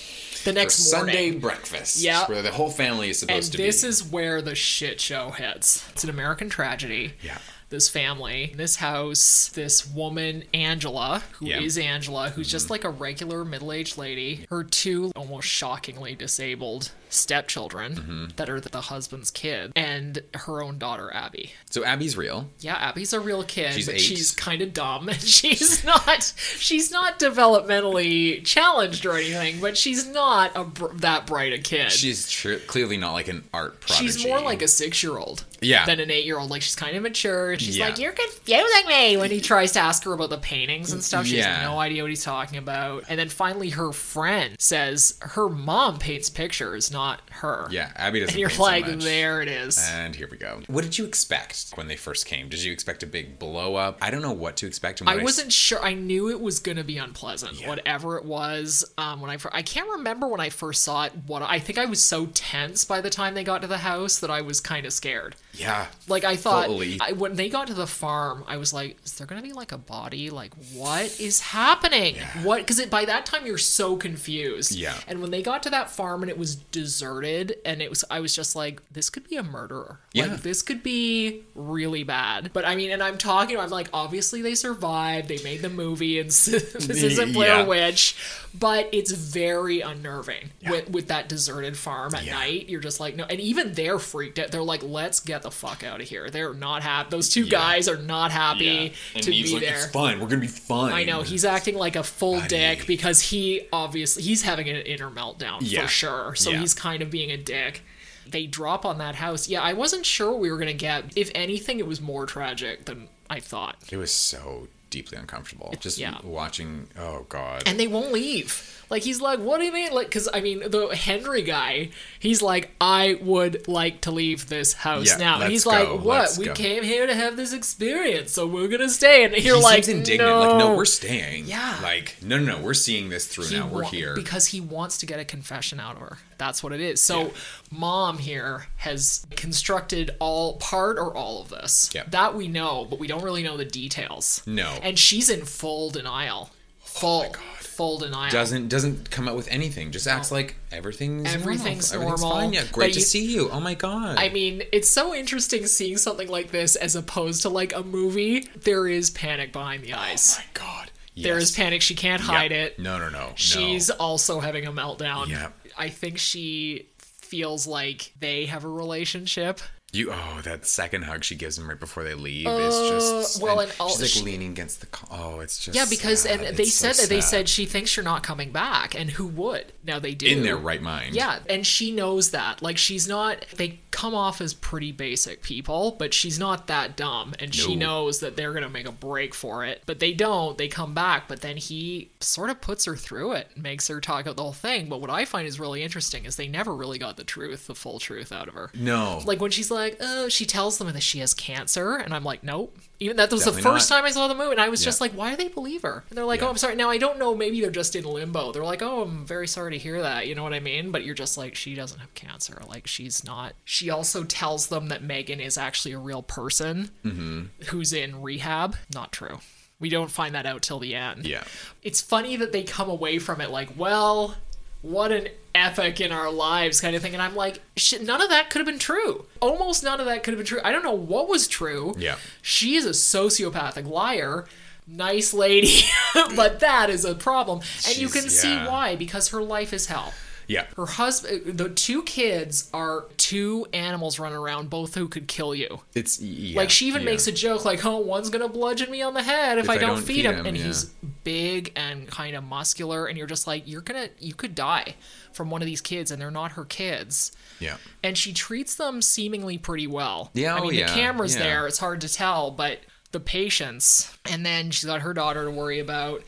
the For next morning. Sunday breakfast. Yeah. Where the whole family is and supposed to this be. This is where the shit show hits. It's an American tragedy. Yeah. This family, this house, this woman, Angela, who is Yeah. Mm-hmm. Angela, who's just like a regular middle aged lady, her two almost shockingly disabled stepchildren Mm-hmm. that are the husband's kid, and her own daughter, Abby. So Abby's real. Yeah, Abby's a real kid, She's but eight. she's kind of dumb, and she's not she's not developmentally challenged or anything, but she's not a br- that bright a kid. She's tr- clearly not like an art prodigy. She's more like a six year old Yeah. than an eight year old. Like she's kind of mature. She's Yeah. like, You're confusing me when he tries to ask her about the paintings and stuff. She Yeah. has no idea what he's talking about. And then finally her friend says her mom paints pictures, not her. Yeah, Abby doesn't. And you're so like, much. there it is. And here we go. What did you expect when they first came? Did you expect a big blow up? I don't know what to expect. I wasn't sure. I knew it was going to be unpleasant, Yeah. whatever it was. Um, when I I can't remember when I first saw it. What I think I was so tense by the time they got to the house that I was kind of scared. Yeah. Like I thought. I, when they got to the farm, I was like, "Is there gonna be like a body? Like what is happening? What?" Because by that time you're so confused. Yeah. And when they got to that farm and it was deserted, and it was, I was just like, "This could be a murderer. Yeah. Like this could be really bad." But I mean, and I'm talking, I'm like, obviously they survived. They made the movie, and this isn't Blair Yeah. Witch, but it's very unnerving with with that deserted farm at Yeah. night. You're just like, no, and even they're freaked out. They're like, let's get the fuck out of here. They're not happy. Those two Yeah. guys are not happy to be like, there. it's fine. We're gonna be fine. I know he's acting like a full Buddy. dick because he obviously he's having an inner meltdown Yeah. for sure. So Yeah. he's kind of being a dick. They drop on that house. Yeah, I wasn't sure we were gonna get. If anything, it was more tragic than I thought. It was so deeply uncomfortable. Just Yeah. watching. Oh God. And they won't leave. Like he's like, what do you mean? Like, because I mean, the Henry guy, he's like, I would like to leave this house Yeah, now. And he's like, what? We go." came here to have this experience, so we're gonna stay. And you're he like, seems indignant. no. Like, no, we're staying. Yeah. Like, no, no, no, we're seeing this through He now. We're wa- here. because he wants to get a confession out of her. That's what it is. So, Yeah. mom here has constructed all part or all of this. Yeah. That we know, but we don't really know the details. No. And she's in full denial. Oh full, God. Full denial. doesn't doesn't come out with anything. Just acts like everything's Everything's normal. Everything's normal. fine. Yeah, great But to you- see you. Oh my god. I mean, it's so interesting seeing something like this as opposed to like a movie. There is panic behind the eyes. Oh my god. There is panic. She can't hide it. No, no, no. She's no. also having a meltdown. Yeah. I think she feels like they have a relationship. You oh that second hug she gives him right before they leave Uh, is just well, and and all- she's like she- leaning against the oh it's just Yeah, because sad. and they It's so said that they said she thinks you're not coming back, and who would? Now they do in their right mind Yeah, and she knows that. Like she's not. They come off as pretty basic people, but she's not that dumb, and she knows that they're gonna make a break for it. But they don't. They come back, but then he sort of puts her through it, makes her talk out the whole thing. But what I find is really interesting is they never really got the truth, the full truth out of her. no Like when she's like, oh, she tells them that she has cancer, and I'm like, nope. Even that was the first not. time I saw the movie, and I was Yeah. just like, why do they believe her? And they're like, Yeah. oh, I'm sorry. Now I don't know. Maybe they're just in limbo. They're like, oh, I'm very sorry to hear that. You know what I mean? But you're just like, she doesn't have cancer. Like she's not. She also tells them that Megan is actually a real person Mm-hmm. who's in rehab. Not true. We don't find that out till the end yeah it's funny that they come away from it like, well, what an epic in our lives kind of thing. And I'm like, shit, none of that could have been true. Almost none of that could have been true. I don't know what was true. Yeah. She is a sociopathic liar. Nice lady, but that is a problem. And you She's- can see why because her life is hell. Yeah Her husband, the two kids are two animals running around, both who could kill you. it's yeah, Like she even yeah. makes a joke like, "Oh, one's gonna bludgeon me on the head if, I, don't, feed, him," and yeah. he's big and kind of muscular, and you're just like, "You're gonna, you could die from one of these kids, and they're not her kids." yeah And she treats them seemingly pretty well. Yeah, I oh, mean, yeah, the camera's yeah. there; it's hard to tell, but the patience, and then she's got her daughter to worry about.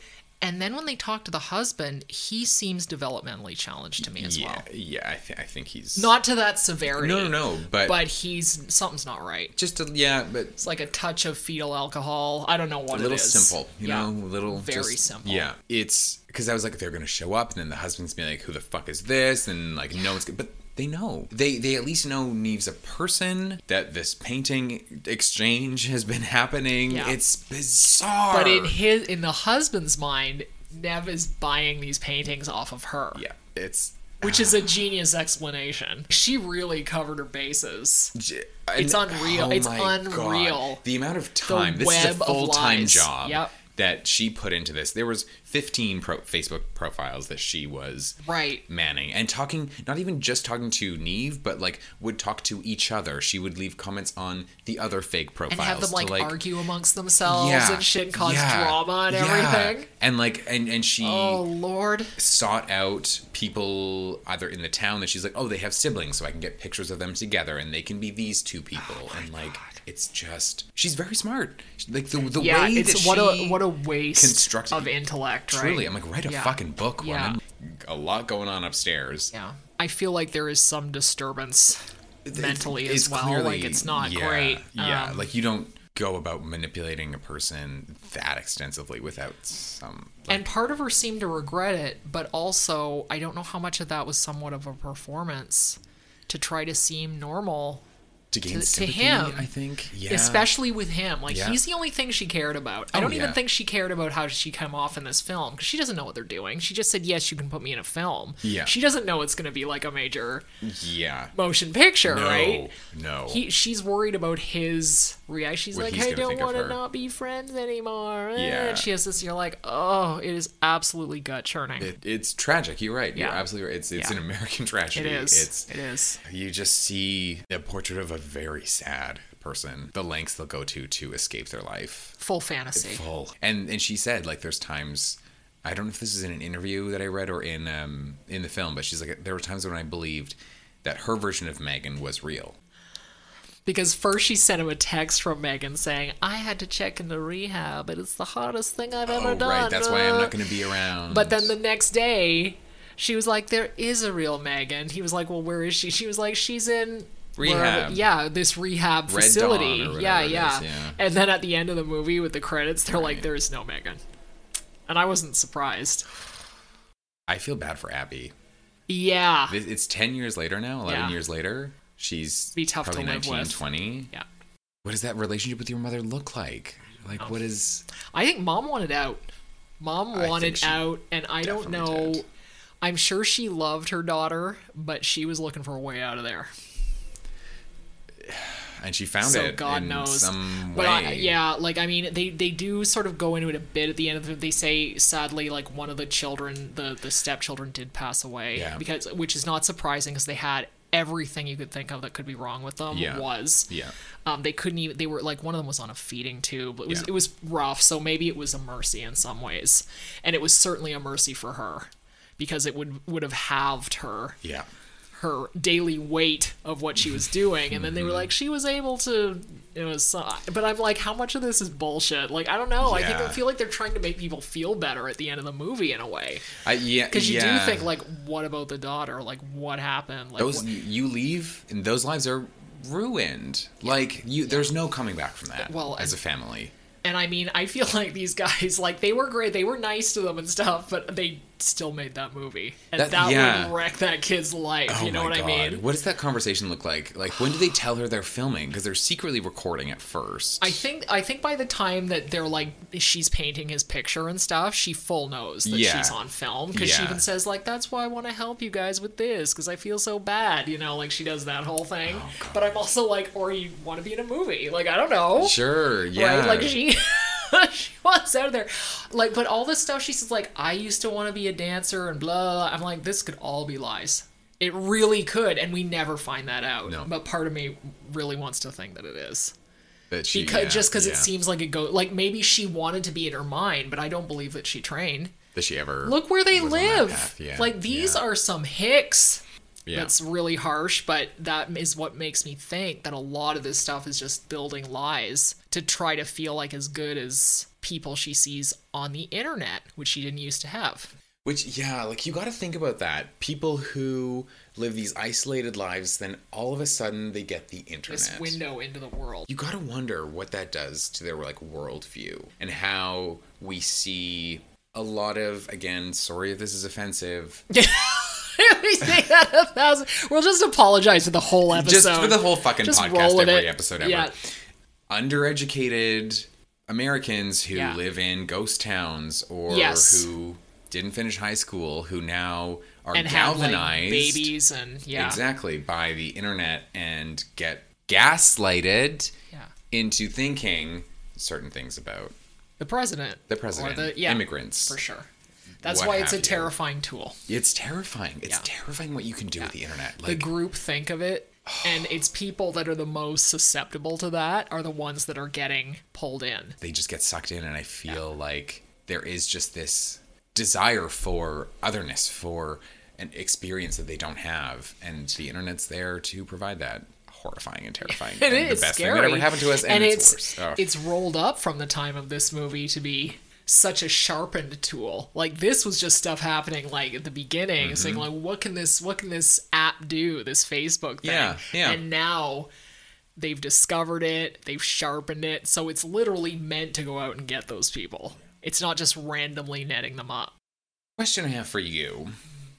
And then when they talk to the husband, he seems developmentally challenged to me as yeah well. yeah I, th- I think he's Not to that severity. no no no but, But he's something's not right. just a, yeah but It's like a touch of fetal alcohol. I don't know what it is. a little simple, you Yeah. know, a little Very just- simple. Yeah, it's because I was like, they're gonna show up, and then the husband's be like, "Who the fuck is this?" And like, no one's. But they know. They they at least know Nev's a person. That this painting exchange has been happening. Yeah. It's bizarre. But in his in the husband's mind, Nev is buying these paintings off of her. yeah, it's Which is a genius explanation. She really covered her bases. It's unreal. Oh it's my unreal. The amount of time. this is a full time job. Yep. That she put into this. There was 15 pro- Facebook profiles that she was Right. Manning and talking, not even just talking to Nev, but like would talk to each other. She would leave comments on the other fake profiles And have them like, to, like argue amongst themselves yeah, and shit, cause yeah, drama and yeah. everything. And like, and and she Oh Lord. sought out people either in the town that she's like, oh, they have siblings, so I can get pictures of them together, and they can be these two oh people, Oh and like, it's just she's very smart. Like the the way it's that what a what a waste constructed- of intellect, right? truly, I'm like, write a Yeah. fucking book, Yeah. A lot going on upstairs. Yeah. I feel like there is some disturbance mentally as well. clearly- like it's not yeah, great. Yeah, Um, like you don't go about manipulating a person that extensively without some. and part of her seemed to regret it, but also I don't know how much of that was somewhat of a performance to try to seem normal to gain to- to him, I think. Yeah. especially with him. Like Yeah. he's the only thing she cared about. I Oh, don't even yeah. think she cared about how she come off in this film because she doesn't know what they're doing. She just said, "Yes, you can put me in a film." Yeah. She doesn't know it's going to be like a major Yeah. motion picture, No. right? No. He, she's worried about his reaction. She's What like, he's I don't want to not be friends anymore. Yeah. And she has this. You're like, oh, it is absolutely gut churning. It, it's tragic. You're right. You're Yeah. absolutely right. It's it's Yeah. an American tragedy. It is. It's it is. you just see a portrait of a very sad person. The lengths they'll go to to escape their life. Full fantasy. Full. And and she said like there's times I don't know if this is in an interview that I read or in um in the film, but she's like there were times when I believed that her version of Megan was real. Because first she sent him a text from Megan saying, I had to check into rehab, and it's the hardest thing I've ever Oh, done. right. That's why I'm not going to be around. But then the next day, she was like, "There is a real Megan." He was like, "Well, where is she?" She was like, "She's in." wherever- Rehab. yeah, this rehab Red facility. Yeah, yeah. is, yeah. And then at the end of the movie with the credits, they're like, "There is no Megan," and I wasn't surprised. I feel bad for Abby. Yeah, It's 10 years later now, 11 Yeah. years later. She's Be tough to probably live 19, with. 20. yeah. What does that relationship with your mother look like? Like, Oh. what is. I think mom wanted out. Mom wanted out, and I don't know. did. I'm sure she loved her daughter, but she was looking for a way out of there. And she found so it God in knows. some but way. I, yeah, like I mean, they they do sort of go into it a bit at the end of it. They say sadly, like one of the children, the the stepchildren, did pass away. Yeah. Because which is not surprising because they had everything you could think of that could be wrong with them Yeah. was. Yeah. Um, they couldn't even. They were like one of them was on a feeding tube. It was Yeah. it was rough. So maybe it was a mercy in some ways, and it was certainly a mercy for her because it would would have halved her Yeah. Her daily weight of what she was doing. And then they were Mm-hmm. like she was able to it was so, but i'm like how much of this is bullshit? Like i don't know. I think I feel like they're trying to make people feel better at the end of the movie in a way. I, yeah. because you yeah. do think like what about the daughter? Like what happened? Like those what- you leave and those lives are ruined. Like you there's no coming back from that Well, as a family. And i mean i feel like these guys like they were great. They were nice to them and stuff but they still made that movie. And That- that, yeah. would wreck that kid's life oh you know what god. i mean? What does that conversation look like? Like when do they tell her they're filming? Because they're secretly recording at first. I think I think by the time that they're like she's painting his picture and stuff, she full knows that Yeah. she's on film. Because she even says like that's why I want to help you guys with this because I feel so bad, you know, like she does that whole thing. Oh, but I'm also like, or you want to be in a movie, like I don't know, sure yeah right? Like she. she wants out of there, like, but all this stuff she says, like, I used to want to be a dancer and blah. I'm like, this could all be lies. It really could, and we never find that out. No. But part of me really wants to think that it is that she, because yeah, just because it seems like it go like maybe she wanted to be in her mind, but I don't believe that she trained. that she ever Look where they was on that live. path, yeah, like these yeah. are some hicks. Yeah. That's really harsh, but that is what makes me think that a lot of this stuff is just building lies to try to feel like as good as people she sees on the internet, which she didn't used to have. Which, yeah, like you got to think about that. People who live these isolated lives, then all of a sudden they get the internet. This window into the world. You got to wonder what that does to their like worldview and how we see a lot of again. Sorry if this is offensive. we say that a thousand. We'll just apologize for the whole episode. Just for the whole fucking Just podcast, every it. episode ever. Yeah. Undereducated Americans who Yeah. live in ghost towns or Yes. who didn't finish high school, who now are and have like galvanized. babies and yeah. Exactly, by the internet and get gaslighted Yeah. into thinking certain things about The president. The president, Or the, yeah, immigrants, For sure. That's why it's a you. terrifying tool. it's terrifying. It's Yeah. terrifying what you can do with the internet. the group think of it, and it's people that are the most susceptible to that are the ones that are getting pulled in. they just get sucked in and I feel like there is just this desire for otherness, for an experience that they don't have and the internet's there to provide that. Horrifying and terrifying. It and is the best scary. thing that ever happened to us and, it's, it's worse. Oh. it's rolled up from the time of this movie to be such a sharpened tool. Like this was just stuff happening like at the beginning, Mm-hmm. saying like what can this what can this app do, this Facebook thing. Yeah, yeah. And now they've discovered it, they've sharpened it, so it's literally meant to go out and get those people. It's not just randomly netting them up. Question I have for you.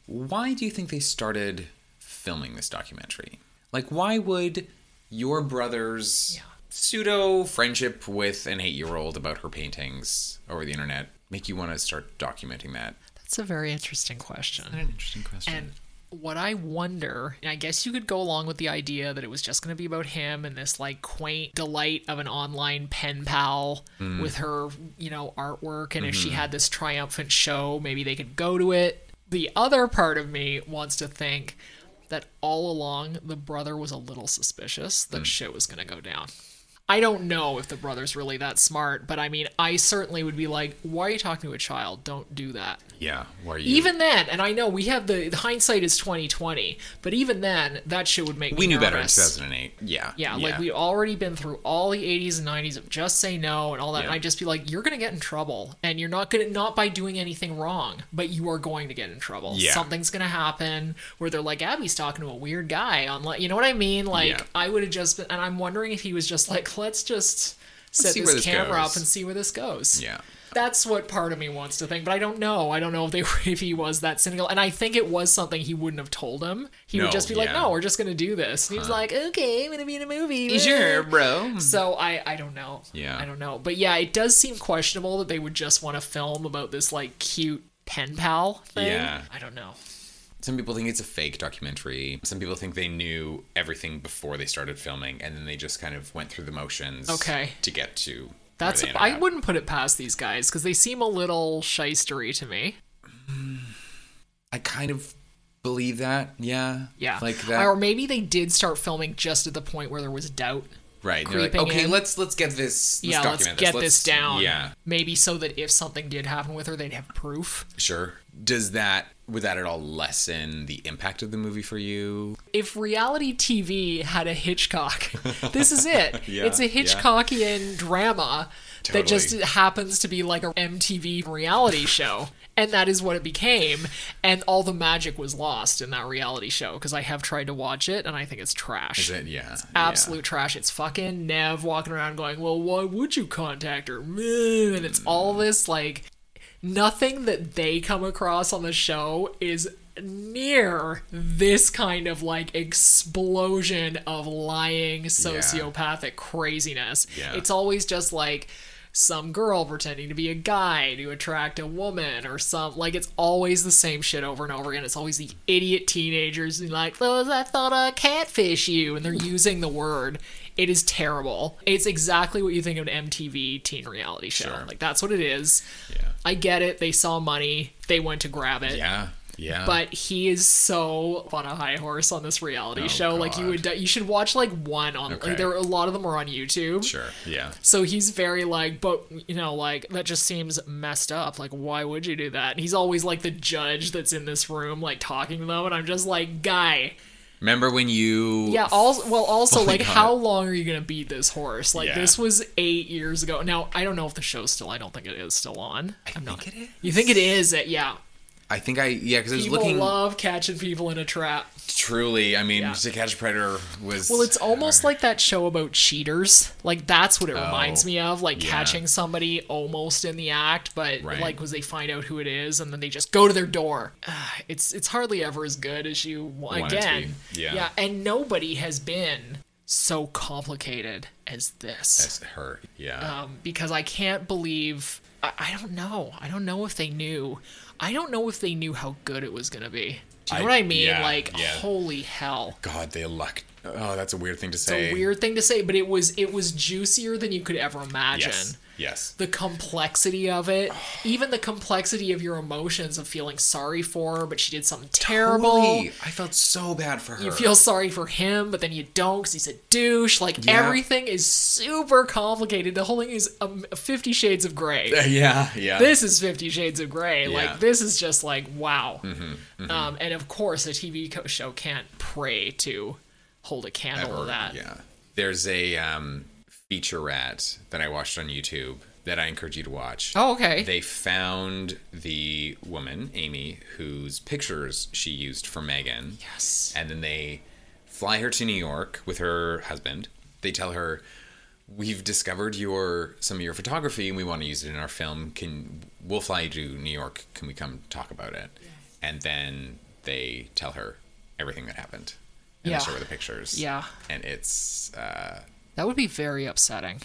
Why do you think they started filming this documentary? Like, why would your brother's pseudo friendship with an eight year old about her paintings over the internet make you want to start documenting that? That's a very interesting question. An interesting question. And what I wonder, and I guess you could go along with the idea that it was just going to be about him and this like quaint delight of an online pen pal mm. with her, you know, artwork. And if she mm-hmm. had this triumphant show, maybe they could go to it. The other part of me wants to think that all along the brother was a little suspicious that mm. shit was going to go down. I don't know if the brother's really that smart, but I mean, I certainly would be like, why are you talking to a child? Don't do that. Yeah. Why are you? Even then, and I know we have the, the hindsight is twenty twenty, but even then, that shit would make me we knew better in 2008. Yeah. Yeah, like we'd already been through all the 80s and 90s of just say no and all that. Yeah. And I'd just be like, you're going to get in trouble. And you're not going to, not by doing anything wrong, but you are going to get in trouble. Yeah. Something's going to happen where they're like, Abby's talking to a weird guy on, like, you know what I mean? Like, Yeah. I would have just been, and I'm wondering if he was just like, let's just set see this, this camera goes. up and see where this goes. Yeah. That's what part of me wants to think, but I don't know. I don't know if they if he was that cynical, and I think it was something he wouldn't have told him. He No, would just be like, "No, we're just gonna do this." And he was like, "Okay, I'm gonna be in a movie." Sure, eh." bro. So I I don't know. Yeah. I don't know, but yeah, it does seem questionable that they would just want to film about this like cute pen pal thing. Yeah. I don't know. Some people think it's a fake documentary. Some people think they knew everything before they started filming, and then they just kind of went through the motions. Okay. To get to. That's ended I wouldn't put it past these guys because they seem a little shystery to me. Mm, I kind of believe that. Yeah. Yeah, Like that. or maybe they did start filming just at the point where there was doubt. right. They're like, okay, in. let's let's get this. Let's yeah, let's get this. this down. Yeah. Maybe so that if something did happen with her, they'd have proof. Sure. Does that would that at all lessen the impact of the movie for you? If reality TV had a Hitchcock, this is it. Yeah, it's a yeah. Hitchcockian drama that just happens to be like a MTV reality show. And that is what it became. And all the magic was lost in that reality show because I have tried to watch it and I think it's trash. Is it? Yeah. absolute trash. It's fucking Nev walking around going, "Well, why would you contact her?" And it's all mm. this like nothing that they come across on the show is near this kind of like explosion of lying sociopathic craziness. Yeah. It's always just like some girl pretending to be a guy to attract a woman or some like it's always the same shit over and over again. It's always the idiot teenagers and like, those I thought I catfish you and they're using the word. It is terrible. It's exactly what you think of an MTV teen reality show. Sure. Like that's what it is. Yeah. I get it. They saw money. They went to grab it. Yeah. Yeah. But he is so on a high horse on this reality Oh, show. Like you would, you should watch like one on. Okay. Like there, are, a lot of them are on YouTube. sure. Yeah. So he's very like, but you know, like that just seems messed up. Like, why would you do that? And he's always like the judge that's in this room, like talking to them, and I'm just like, guy, Remember when you? yeah. Also, well, also like, God. how long are you gonna beat this horse? Like, Yeah. this was eight years ago. Now, I don't know if the show's still. I don't think it is still on. I I'm not. think it is. You think it is? Yeah. I think I yeah because I was People looking love catching people in a trap. truly. I mean, Yeah. To Catch a Predator was Well, it's almost like that show about cheaters. Like that's what it reminds Oh, me of, like yeah. catching somebody almost in the act, but Right. like was they find out who it is and then they just go to their door. Ah, It's it's hardly ever as good as you to again. Yeah. yeah, and nobody has been so complicated as this. That's her. Yeah. Um, because I can't believe I, I don't know. I don't know if they knew. I don't know if they knew how good it was gonna be. Do you know I- what I mean? yeah, like, yeah. holy hell. God, they luck. Oh, that's a weird thing to It's say. a weird thing to say, but it was it was juicier than you could ever imagine. Yes. Yes. The complexity of it, even the complexity of your emotions of feeling sorry for her, but she did something terrible. Totally. I felt so bad for her. You feel sorry for him, but then you don't because he's a douche. Like Yeah. everything is super complicated. The whole thing is um, Fifty Shades of Grey. Yeah. Yeah. This is Fifty Shades of Grey. Yeah. Mm-hmm, Like this is just like wow. Um, and of course, a TV show can't pray to hold a candle Ever. to that. Yeah. There's a um, featurette that I watched on YouTube that I encourage you to watch. Oh, okay. They found the woman, Amy, whose pictures she used for Megan. yes. And then they fly her to New York with her husband. They tell her, "We've discovered your some of your photography, and we want to use it in our film. Can we'll fly you to New York? Can we come talk about it?" And then they tell her everything that happened. And Yeah. they show her the pictures. Yeah. And it's uh, That would be very upsetting.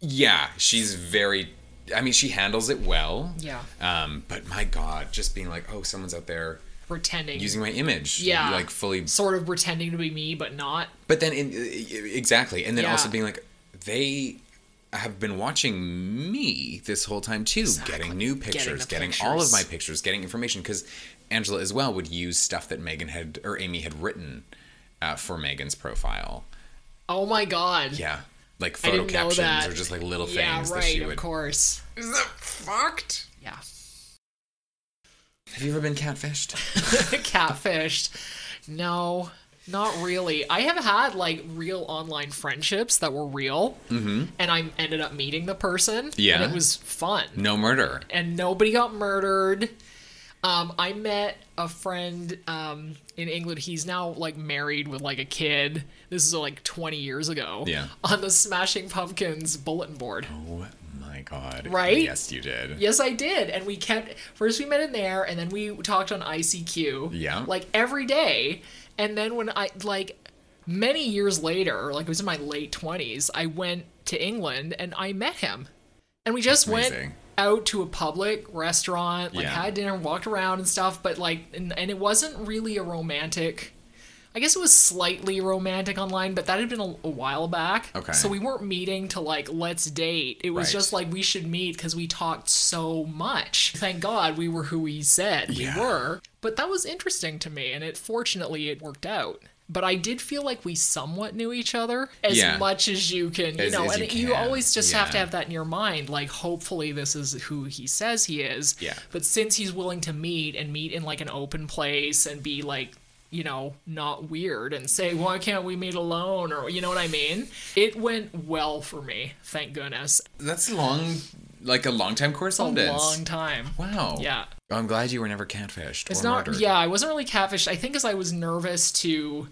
yeah, she's very. I mean, she handles it well. Yeah. Um, but my God, just being like, oh, someone's out there Pretending. using my image. Yeah. Like fully sort of pretending to be me, but not. But then, in, exactly, and then Yeah. also being like, they have been watching me this whole time too, getting new pictures, Getting getting, the all of my pictures, getting information because Angela as well would use stuff that Megan had or Amy had written uh, for Megan's profile. Oh my god. Yeah, like photo captions or just like little things yeah, that right. she Of would. course. Is that fucked? Yeah. Have you ever been catfished? Catfished. No, not really. I have had like real online friendships that were real, mm-hmm. and I ended up meeting the person. Yeah. and it was fun. No murder. and nobody got murdered. Um, I met a friend um, in England. He's now like married with like a kid. This is like 20 years ago. Yeah. On the Smashing Pumpkins bulletin board. Oh my god. Right? Yes, you did. Yes, I did. And we kept first we met in there, and then we talked on ICQ. Yeah. Like every day. And then when I like many years later, like it was in my late 20s, I went to England and I met him. And we just went. Out to a public restaurant, like Yeah. had dinner, walked around and stuff, but like and, and it wasn't really a romantic I guess it was slightly romantic online, but that had been a, a while back. Okay. So we weren't meeting to like let's date. It was Right. just like we should meet because we talked so much. Thank God we were who we said Yeah. we were. But that was interesting to me, and it fortunately it worked out. But I did feel like we somewhat knew each other as Yeah. much as you can, you As- know. as and you you, always just have to have that in your mind. Like, hopefully, this is who he says he is. Yeah. But since he's willing to meet and meet in like an open place and be like, you know, not weird and say, why can't we meet alone? Or, you know what I mean? It went well for me, thank goodness. That's long, like a long time course A correspondence. long time. Wow. Yeah. I'm glad you were never catfished It's not, murdered. yeah, I wasn't really catfished. I think because I was nervous to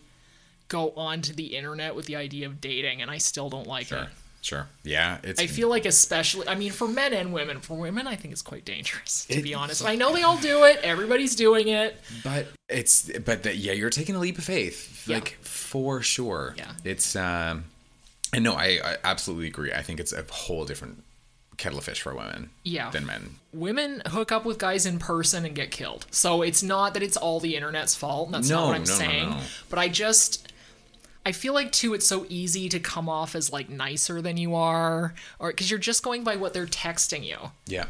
go onto the internet with the idea of dating, and I still don't like Sure. it. Sure. Yeah. It's. I feel like especially I mean for men and women. For women I think it's quite dangerous to It- be honest. I know they all do it. Everybody's doing it. But it's. But that, yeah, you're taking a leap of faith. Yeah. Like for sure. Yeah. It's. um And no, I, I absolutely agree. I think it's a whole different kettle of fish for women. Yeah. Than men. Women hook up with guys in person and get killed. So it's not that it's all the internet's fault. That's No, not what I'm no, no, saying. no. But I just I feel like too it's so easy to come off as like nicer than you are or cuz you're just going by what they're texting you. Yeah.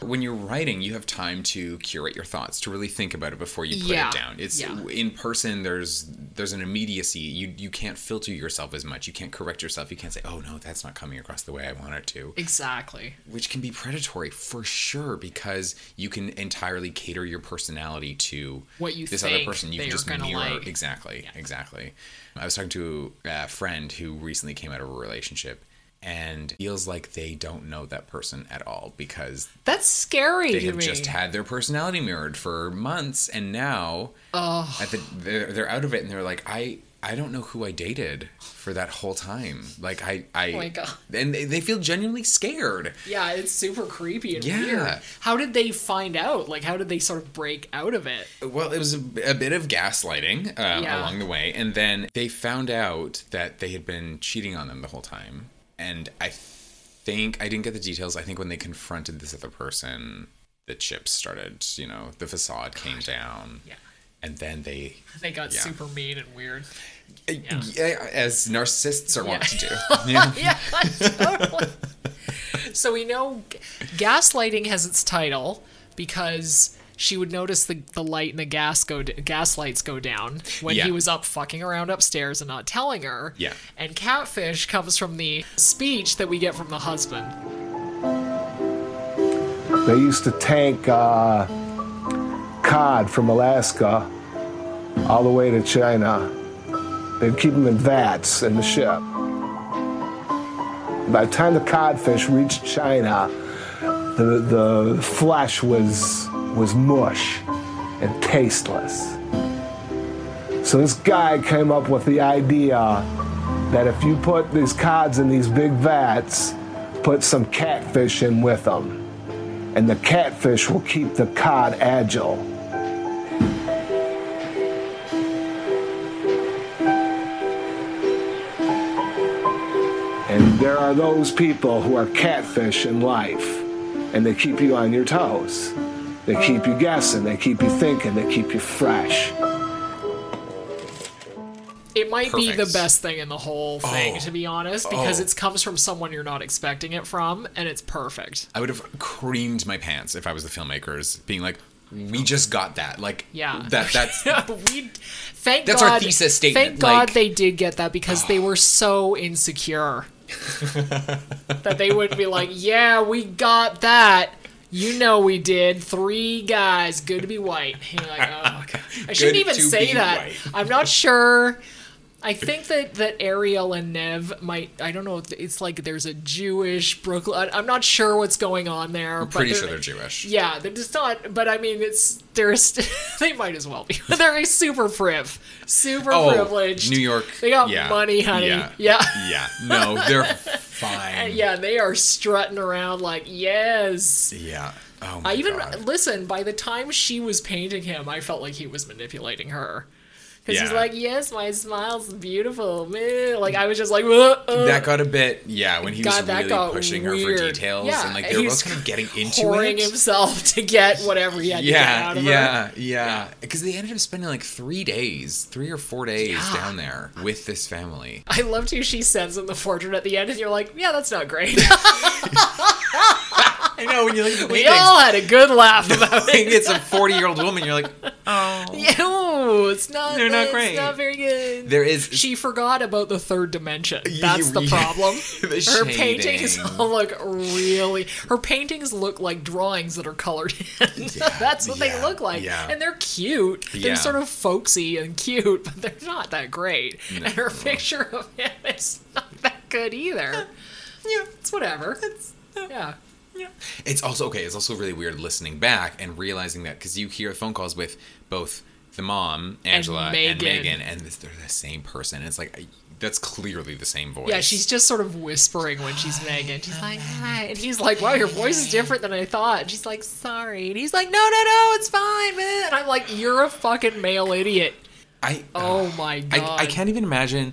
When you're writing, you have time to curate your thoughts, to really think about it before you put Yeah. it down. It's Yeah. in person. There's there's an immediacy. You you can't filter yourself as much. You can't correct yourself. You can't say, "Oh no, that's not coming across the way I want it to," Exactly. which can be predatory for sure because you can entirely cater your personality to What you this other person. You can just mirror like. exactly, exactly. I was talking to a friend who recently came out of a relationship. And feels like they don't know that person at all because That's scary they have me. just had their personality mirrored for months and now at the, they're, they're out of it and they're like i i don't know who i dated for that whole time like i i Oh my God. and they, they feel genuinely scared Yeah, it's super creepy and Yeah. weird. How did they find out? Like, how did they sort of break out of it? well it was a, a bit of gaslighting uh, Yeah. along the way and then they found out that they had been cheating on them the whole time and i think i didn't get the details i think when they confronted this other person the chips started you know the facade came down Yeah. and then they They got Yeah. super mean and weird. Uh, yeah, as narcissists are wont to do. Yeah. yeah, totally. so we know g- gaslighting has its title because she would notice the, the light and the gas go d- gas lights go down when Yeah. he was up fucking around upstairs and not telling her. Yeah. And catfish comes from the speech that we get from the husband. They used to tank uh, cod from Alaska all the way to China. They'd keep them in vats in the ship. By the time the codfish reached China, the, the flesh was, was mush and tasteless. So this guy came up with the idea that if you put these cods in these big vats, put some catfish in with them and the catfish will keep the cod agile. And there are those people who are catfish in life, and they keep you on your toes. They keep you guessing, they keep you thinking, they keep you fresh. It might be the best thing in the whole thing, Oh. to be honest, because Oh. it comes from someone you're not expecting it from, and it's perfect. I would have creamed my pants if I was the filmmakers, being like, "We just got that." Like, Yeah. that that's we thank That's God, our thesis statement, Thank God like- they did get that because they ah. were so insecure. that they would be like, "Yeah, we got that." You know we did. Three guys, good to be white. And you're like, oh god. I shouldn't even say that. white. I'm not sure. I think that that Ariel and Nev might. I don't know. It's like there's a Jewish Brooklyn. I'm not sure what's going on there. but Pretty sure they're Jewish. Yeah, they're just not. But I mean, it's they're st- they might as well be. they're a super priv, super Oh, privileged. New York. They got yeah, money, honey. Yeah. Yeah. Yeah. No, they're fine. Yeah, they are strutting around like yes. Yeah. Oh my I even God. listen. By the time she was painting him, I felt like he was manipulating her. Because he's Yeah. like, "Yes, my smile's beautiful." meh." Like I was just like, uh. That got a bit, yeah, when he God, was really pushing her for details, Yeah, and like they were both kind of getting into it. himself to get whatever he had to get yeah, out of her. yeah, yeah. Because they ended up spending like three days, three or four days Yeah. down there with this family. I loved who she sends him the fortune at the end, and you're like, "Yeah, that's not great." I know when you look at the we all had a good laugh about it. it's a forty-year-old woman. You're like, oh, Ew, it's not. They're not it's great. not very good. there is. She forgot about the third dimension. That's the problem. The her paintings all look really. Her paintings look like drawings that are colored in. That's what they look like, yeah. and they're cute. They're Yeah. sort of folksy and cute, but they're not that great. And her picture of him is not that good either. Yeah, it's whatever. It's yeah. It's also okay. It's also really weird listening back and realizing that because you hear phone calls with both the mom Angela and Megan. Megan, and, they're the same person. It's like that's clearly the same voice. Yeah, she's just sort of whispering when she's Megan. She's like, hi. And he's like, wow, your voice is different than I thought. And she's like, sorry. And he's like, no, no, no, it's fine, man. And I'm like, you're a fucking male idiot. I Oh my god. I, I can't even imagine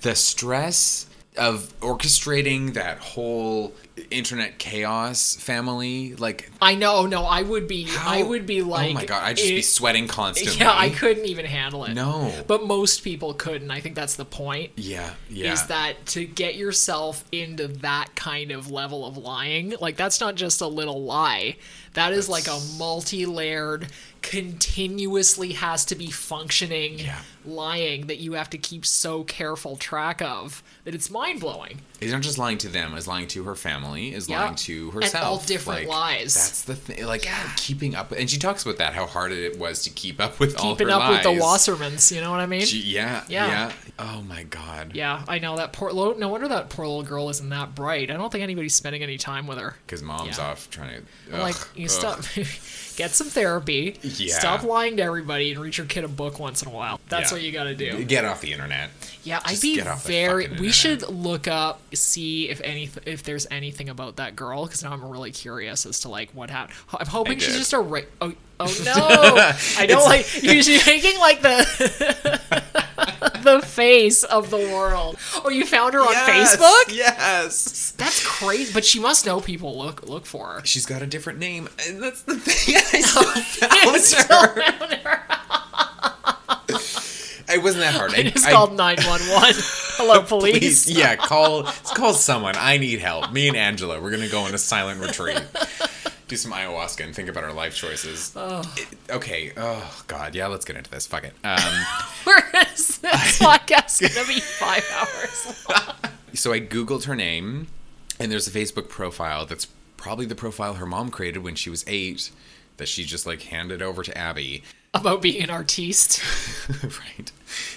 the stress of orchestrating that whole internet chaos family. Like, I know, no, I would be, I would be like, oh my god, I'd just be sweating constantly. Yeah, I couldn't even handle it. No. But most people couldn't. I think that's the point. Yeah, yeah. Is that to get yourself into that kind of level of lying? Like, that's not just a little lie. That is like a multi layered, continuously has to be functioning Yeah. lying that you have to keep so careful track of that it's mind blowing. He's not just lying to them, is lying to her family, is Yeah. lying to And herself. all different Like, lies. That's the thing. Like keeping up, and she talks about that how hard it was to keep up with all Keeping her up with the. Wassermans, you know what I mean? She- yeah, Yeah. yeah, Oh my god. yeah, I know that poor. lo- No wonder that poor little girl isn't that bright. I don't think anybody's spending any time with her. Because mom's Yeah. off trying to. I'm like, you ugh. stop, get some therapy. Yeah. Stop lying to everybody and read your kid a book once in a while. That's Yeah. what you got to do. Get off the internet. Yeah, I'd Just be off the very. We should look up, see if any, if there's anything about that girl, because now I'm really curious as to like what happened. I'm hoping she's just a. Ra- oh, oh no! I don't like. You're you're making like the. the face of the world. Oh, you found her on Facebook? Yes. That's crazy. But she must know people look look for her. She's got a different name, and that's the thing. I still still found her. found her. It wasn't that hard. I, I- called 911. Hello, police. Please, yeah, call call someone. I need help. Me and Angela, we're gonna go on a silent retreat, do some ayahuasca, and think about our life choices. It- okay. Oh God. Yeah. Let's get into this. Fuck it. Um, We're gonna, this podcast gonna be five hours long. so I googled her name, and there's a Facebook profile that's probably the profile her mom created when she was eight, that she just like handed over to Abby. About being an artiste. right.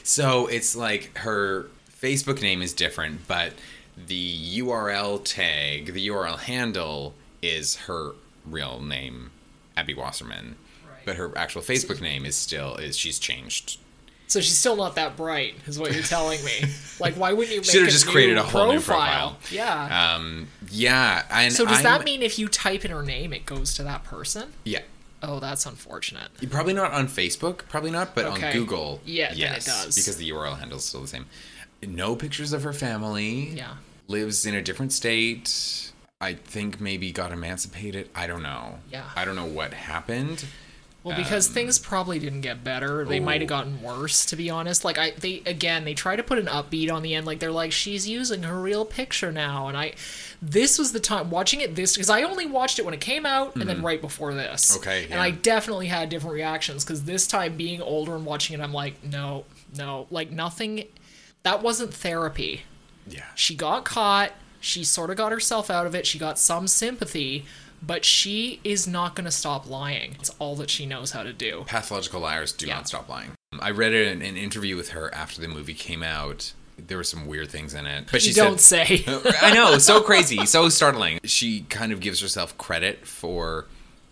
So it's like her Facebook name is different, but the URL tag, the URL handle is her real name, Abby Wasserman. But her actual Facebook name is still is she's changed. So she's still not that bright, is what you're telling me. Like, why wouldn't you make Should've a just created a whole new profile? profile. Yeah. Um yeah, and so does that I'm- mean if you type in her name, it goes to that person? Yeah. Oh, that's unfortunate. Probably not on Facebook, probably not, but Okay. on Google. Yeah, then it does. Because the URL handle is still the same. No pictures of her family. Yeah. Lives in a different state. I think maybe got emancipated. I don't know. Yeah. I don't know what happened. Well, because things probably didn't get better. They might have Oh. gotten worse, to be honest. Like I, they again, they try to put an upbeat on the end. Like they're like, she's using her real picture now, and I, this was the time watching it this because I only watched it when it came out and then right before this. Mm-hmm. Okay, And. I definitely had different reactions because this time being older and watching it, I'm like, no, no, like nothing. That wasn't therapy. Yeah. She got caught. She sort of got herself out of it. She got some sympathy, but she is not going to stop lying. It's all that she knows how to do. Pathological liars do Yeah. not stop lying. I read an, an interview with her after the movie came out. There were some weird things in it, but she you don't say. I know, so crazy, so startling. She kind of gives herself credit for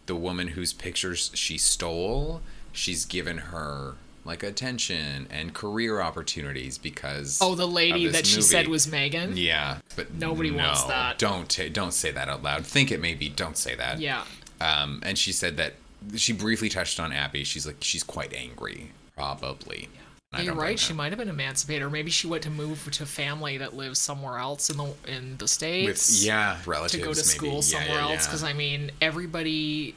the woman whose pictures she stole. She's given her like attention and career opportunities because Oh, the lady that she movie. said was Megan? Yeah, but Nobody no, wants that. Don't ta- don't say that out loud. Think it maybe. Don't say that. Yeah. Um, and she said that she briefly touched on Abby. She's like she's quite angry, probably. And I You're right. She might have been emancipated, or maybe she went to move to family that lives somewhere else in the in the states. with yeah to go to maybe. school Yeah, somewhere yeah, else. yeah. Because I mean, everybody,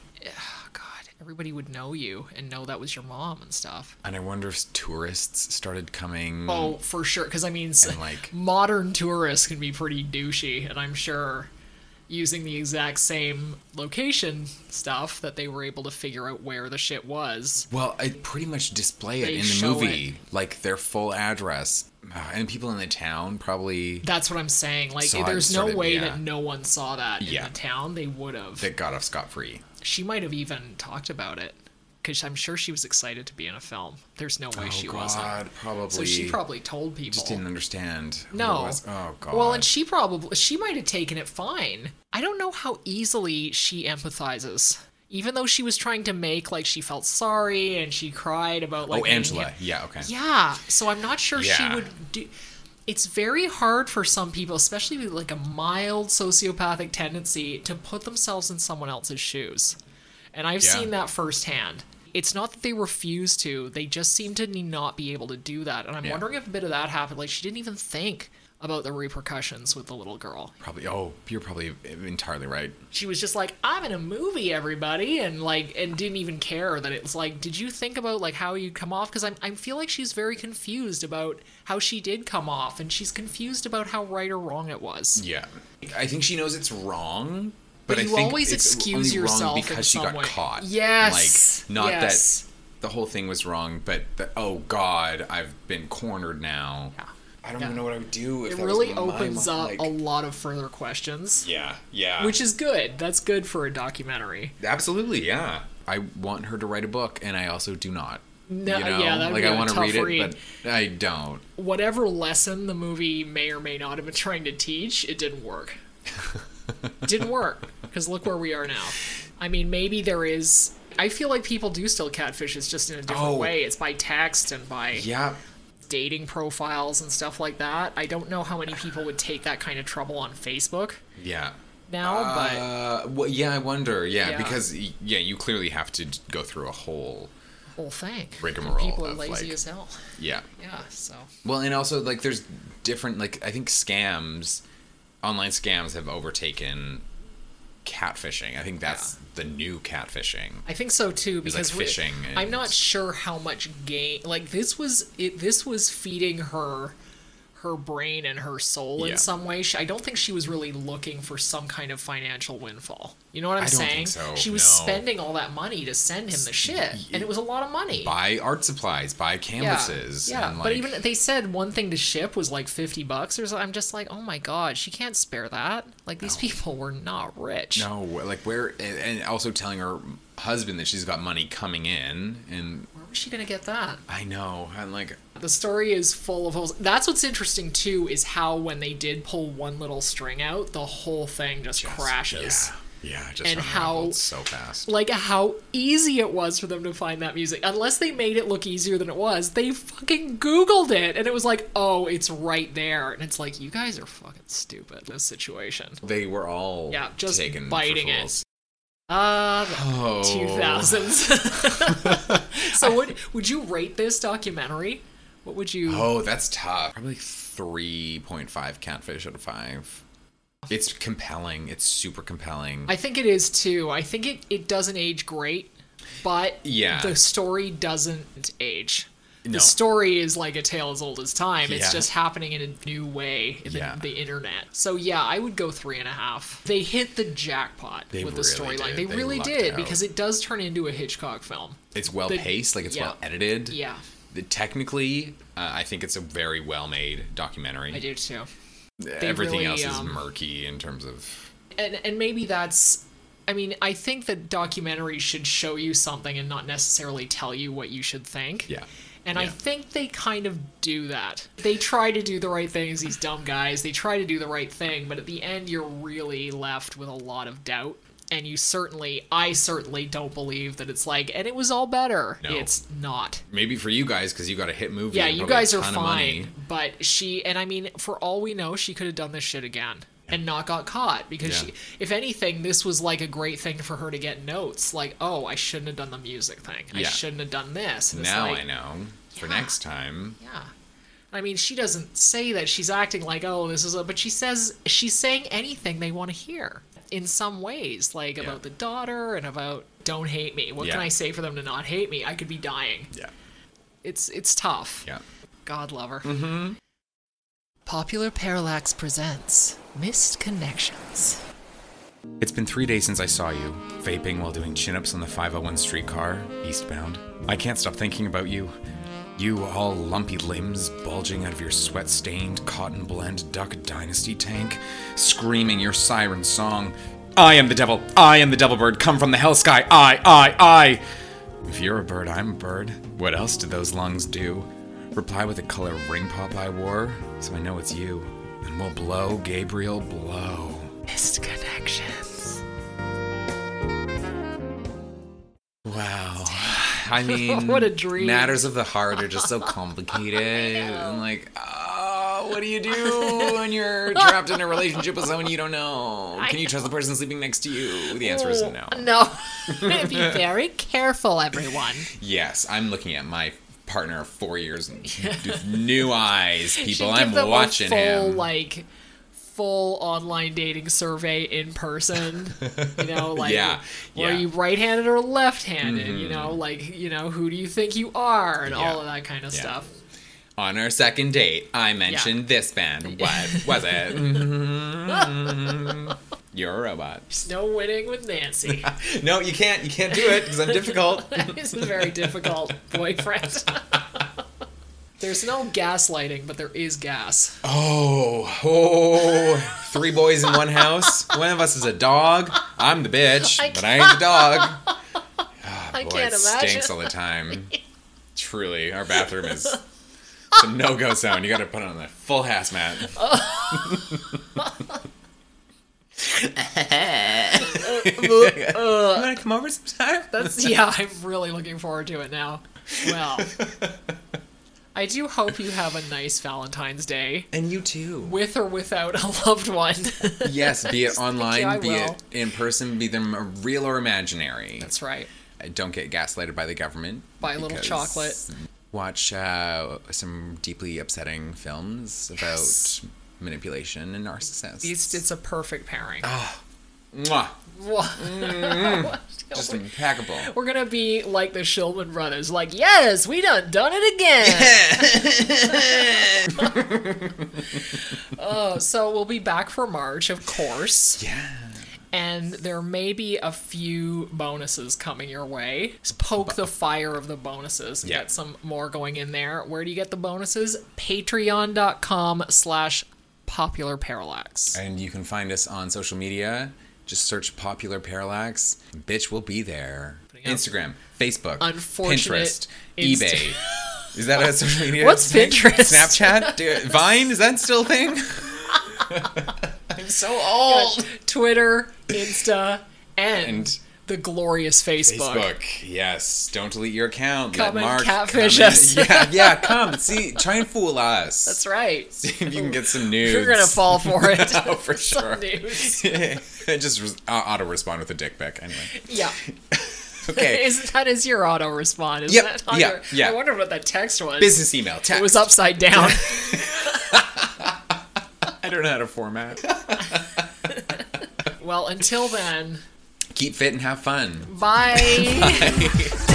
everybody would know you and know that was your mom and stuff. And I wonder if tourists started coming. Oh, for sure. Because I mean, like- modern tourists can be pretty douchey, and I'm sure using the exact same location stuff that they were able to figure out where the shit was. Well, I pretty much display it They in the movie, like their full address, Uh, and people in the town probably That's what I'm saying. Like, there's no started- way yeah. that no one saw that in Yeah. the town. They would have. that got off scot free. She might have even talked about it because I'm sure she was excited to be in a film. There's no way Oh she God, wasn't. probably. So she probably told people. She just didn't understand. No. Oh God. Well, and she probably she might have taken it fine. I don't know how easily she empathizes. Even though she was trying to make like she felt sorry and she cried about like oh, Angela. hit- Yeah. Okay. Yeah, so I'm not sure Yeah. she would do. It's very hard for some people, especially with like a mild sociopathic tendency, to put themselves in someone else's shoes. And I've Yeah. seen that firsthand. It's not that they refuse to; they just seem to not be able to do that. And I'm Yeah. wondering if a bit of that happened. Like she didn't even think about the repercussions with the little girl. Probably. Oh, you're probably entirely right. She was just like, "I'm in a movie, everybody," and like, and didn't even care that it was like, "Did you think about like how you come off?" Because I'm, I feel like she's very confused about how she did come off, and she's confused about how right or wrong it was. Yeah. I think she knows it's wrong. But, But I you think always it's excuse only yourself wrong in because she some got way. caught. Yes, Like not yes. that the whole thing was wrong, but that oh God, I've been cornered now. Yeah. I don't Yeah. even know what I would do if It that really was opens mom, up like- a lot of further questions, Yeah, yeah. which is good. That's good for a documentary. absolutely, yeah. I want her to write a book, and I also do not. No, you know? yeah, that'd like be I a want to read it, read. but I don't. Whatever lesson the movie may or may not have been trying to teach, it didn't work. didn't work because look where we are now. I mean, maybe there is. I feel like people do still catfish. It's just in a different Oh. way. It's by text and by Yeah, dating profiles and stuff like that. I don't know how many people would take that kind of trouble on Facebook yeah. now, but Uh, well, yeah, I wonder. Yeah, Yeah. because yeah, you clearly have to go through a whole whole thing. rigmarole People are lazy like- as hell. yeah. Yeah, so Well, and also like there's different like I think scams, online scams have overtaken catfishing. I think that's the new catfishing. I think so too It's like because we- fishing and- I'm not sure how much gain. Like this was it. This was feeding her her brain and her soul in some way. She, I don't think she was really looking for some kind of financial windfall. You know what I'm I don't saying? think so, She was no. spending all that money to send him the shit, and it was a lot of money. Buy art supplies, buy canvases. yeah. and, but even they said one thing to ship was like fifty bucks or so. I'm just like, oh my god, she can't spare that. Like these people were not rich. no, like where, and, and also telling her husband that she's got money coming in, and Where was she gonna get that? I know, and like The story is full of holes. That's what's interesting too, is how when they did pull one little string out, the whole thing just, crashes. Yeah, yeah, just And how- so fast. Like how easy it was for them to find that music. Unless they made it look easier than it was, they fucking Googled it and it was like, oh, it's right there. And it's like, you guys are fucking stupid in this situation. They were all Yeah, just taken biting it. Uh, the Oh. 2000s. so would, would you rate this documentary? What would you... Oh, that's tough. Probably three point five catfish out of five. It's compelling. It's super compelling. I think it is too. I think it, it doesn't age great, but Yeah. the story doesn't age. No. The story is like a tale as old as time. It's Yeah. just happening in a new way in the, Yeah. the internet. So yeah, I would go three and a half. They hit the jackpot They with the storyline. They, They really did because it does turn into a Hitchcock film. it's well the- paced. Like it's yeah. well edited. Yeah, The, technically, uh, I think it's a very well made documentary. I do too. Everything really, else is um, murky in terms of. and and maybe that's I mean, I think that documentaries should show you something and not necessarily tell you what you should think. Yeah. And I think they kind of do that. They try to do the right things, these dumb guys. They try to do the right thing, but at the end, you're really left with a lot of doubt. And you certainly, I certainly don't believe that it's like, and it was all better. No. It's not. Maybe for you guys, because you got a hit movie. Yeah, you guys are fine. But she, and I mean, for all we know, she could have done this shit again and not got caught because Yeah. she, if anything, this was like a great thing for her to get notes. Like, oh, I shouldn't have done the music thing. yeah. I shouldn't have done this. And Now like, I know. For Yeah. next time. Yeah. I mean, she doesn't say that she's acting like, oh, this is a, but she says she's saying anything they want to hear in some ways, like Yeah. about the daughter and about don't hate me. What can I say for them to not hate me? I could be dying. Yeah. It's it's tough. Yeah. God love her. Mm-hmm. Popular Parallax presents Missed Connections. It's been three days since I saw you, vaping while doing chin ups on the 501 streetcar, eastbound. I can't stop thinking about you. You, all lumpy limbs bulging out of your sweat stained cotton blend Duck Dynasty tank, screaming your siren song I am the devil, I am the devil bird, come from the hell sky, I, I, I. If you're a bird, I'm a bird. What else do those lungs do? Reply with the color ring pop I wore, so I know it's you. And we'll blow, Gabriel, blow. Missed Connections. I mean, What a dream. Matters of the heart are just so complicated. and like, oh, what do you do when you're trapped in a relationship with someone you don't know? Can you trust the person sleeping next to you? The answer is no. No. Be very careful, everyone. Yes, I'm looking at my partner of four years with new eyes, people. I'm watching full, him. like, full online dating survey in person. You know, like, Yeah, yeah. Mm-hmm. you right-handed or left-handed? You know, like, you know, who do you think you are, and Yeah. all of that kind of Yeah. stuff. On our second date, I mentioned this band. What was it? You're a robot. There's no winning with Nancy. No, you can't. You can't do it because I'm difficult. He's a very difficult boyfriend. There's no gaslighting, but there is gas. Oh, oh, three boys in one house. One of us is a dog. I'm the bitch, I but I ain't the dog. Ah, I Boy, can't it imagine. stinks all the time. Truly, our bathroom is a no-go zone. You got to put on a full hazmat. you want to come over sometime? That's yeah. I'm really looking forward to it now. Well, I do hope you have a nice Valentine's Day, And you too. with or without a loved one. Yes, be it online, be will. it in person, be them real or imaginary. That's right. Don't get gaslighted by the government. Buy a little chocolate. Watch uh, some deeply upsetting films about Yes. manipulation and narcissists. It's it's a perfect pairing. Mwah. Wha- mm-hmm. Just impeccable. We're gonna be like the Schulman brothers, like, yes, we done done it again. oh, so we'll be back for March, of course. Yeah. and there may be a few bonuses coming your way. Just poke the fire of the bonuses Yeah. get some more going in there. Where do you get the bonuses? Patreon.com slash popular parallax. And you can find us on social media. Just search Popular Parallax. Bitch will be there. Instagram, Facebook, Pinterest, Inst- eBay. Is that a social media? What's thing? Pinterest? Snapchat? Vine? Is that still a thing? I'm so old. Twitter, Insta, and, And the glorious Facebook. Facebook. Yes. Don't delete your account. Come Let Mark catfish come us. Yeah, yeah, come. See, try and fool us. That's right. See if you can get some news. You're gonna fall for it. Oh, for Some sure. news. Just res- uh, auto respond with a dick pic. Anyway. Yeah. Okay. Is that is your auto respond, isn't Yep? On yeah, your- yeah. I wonder what that text was. Business email. Text. It was upside down. I don't know how to format. well, until then, Keep fit and have fun. bye. Together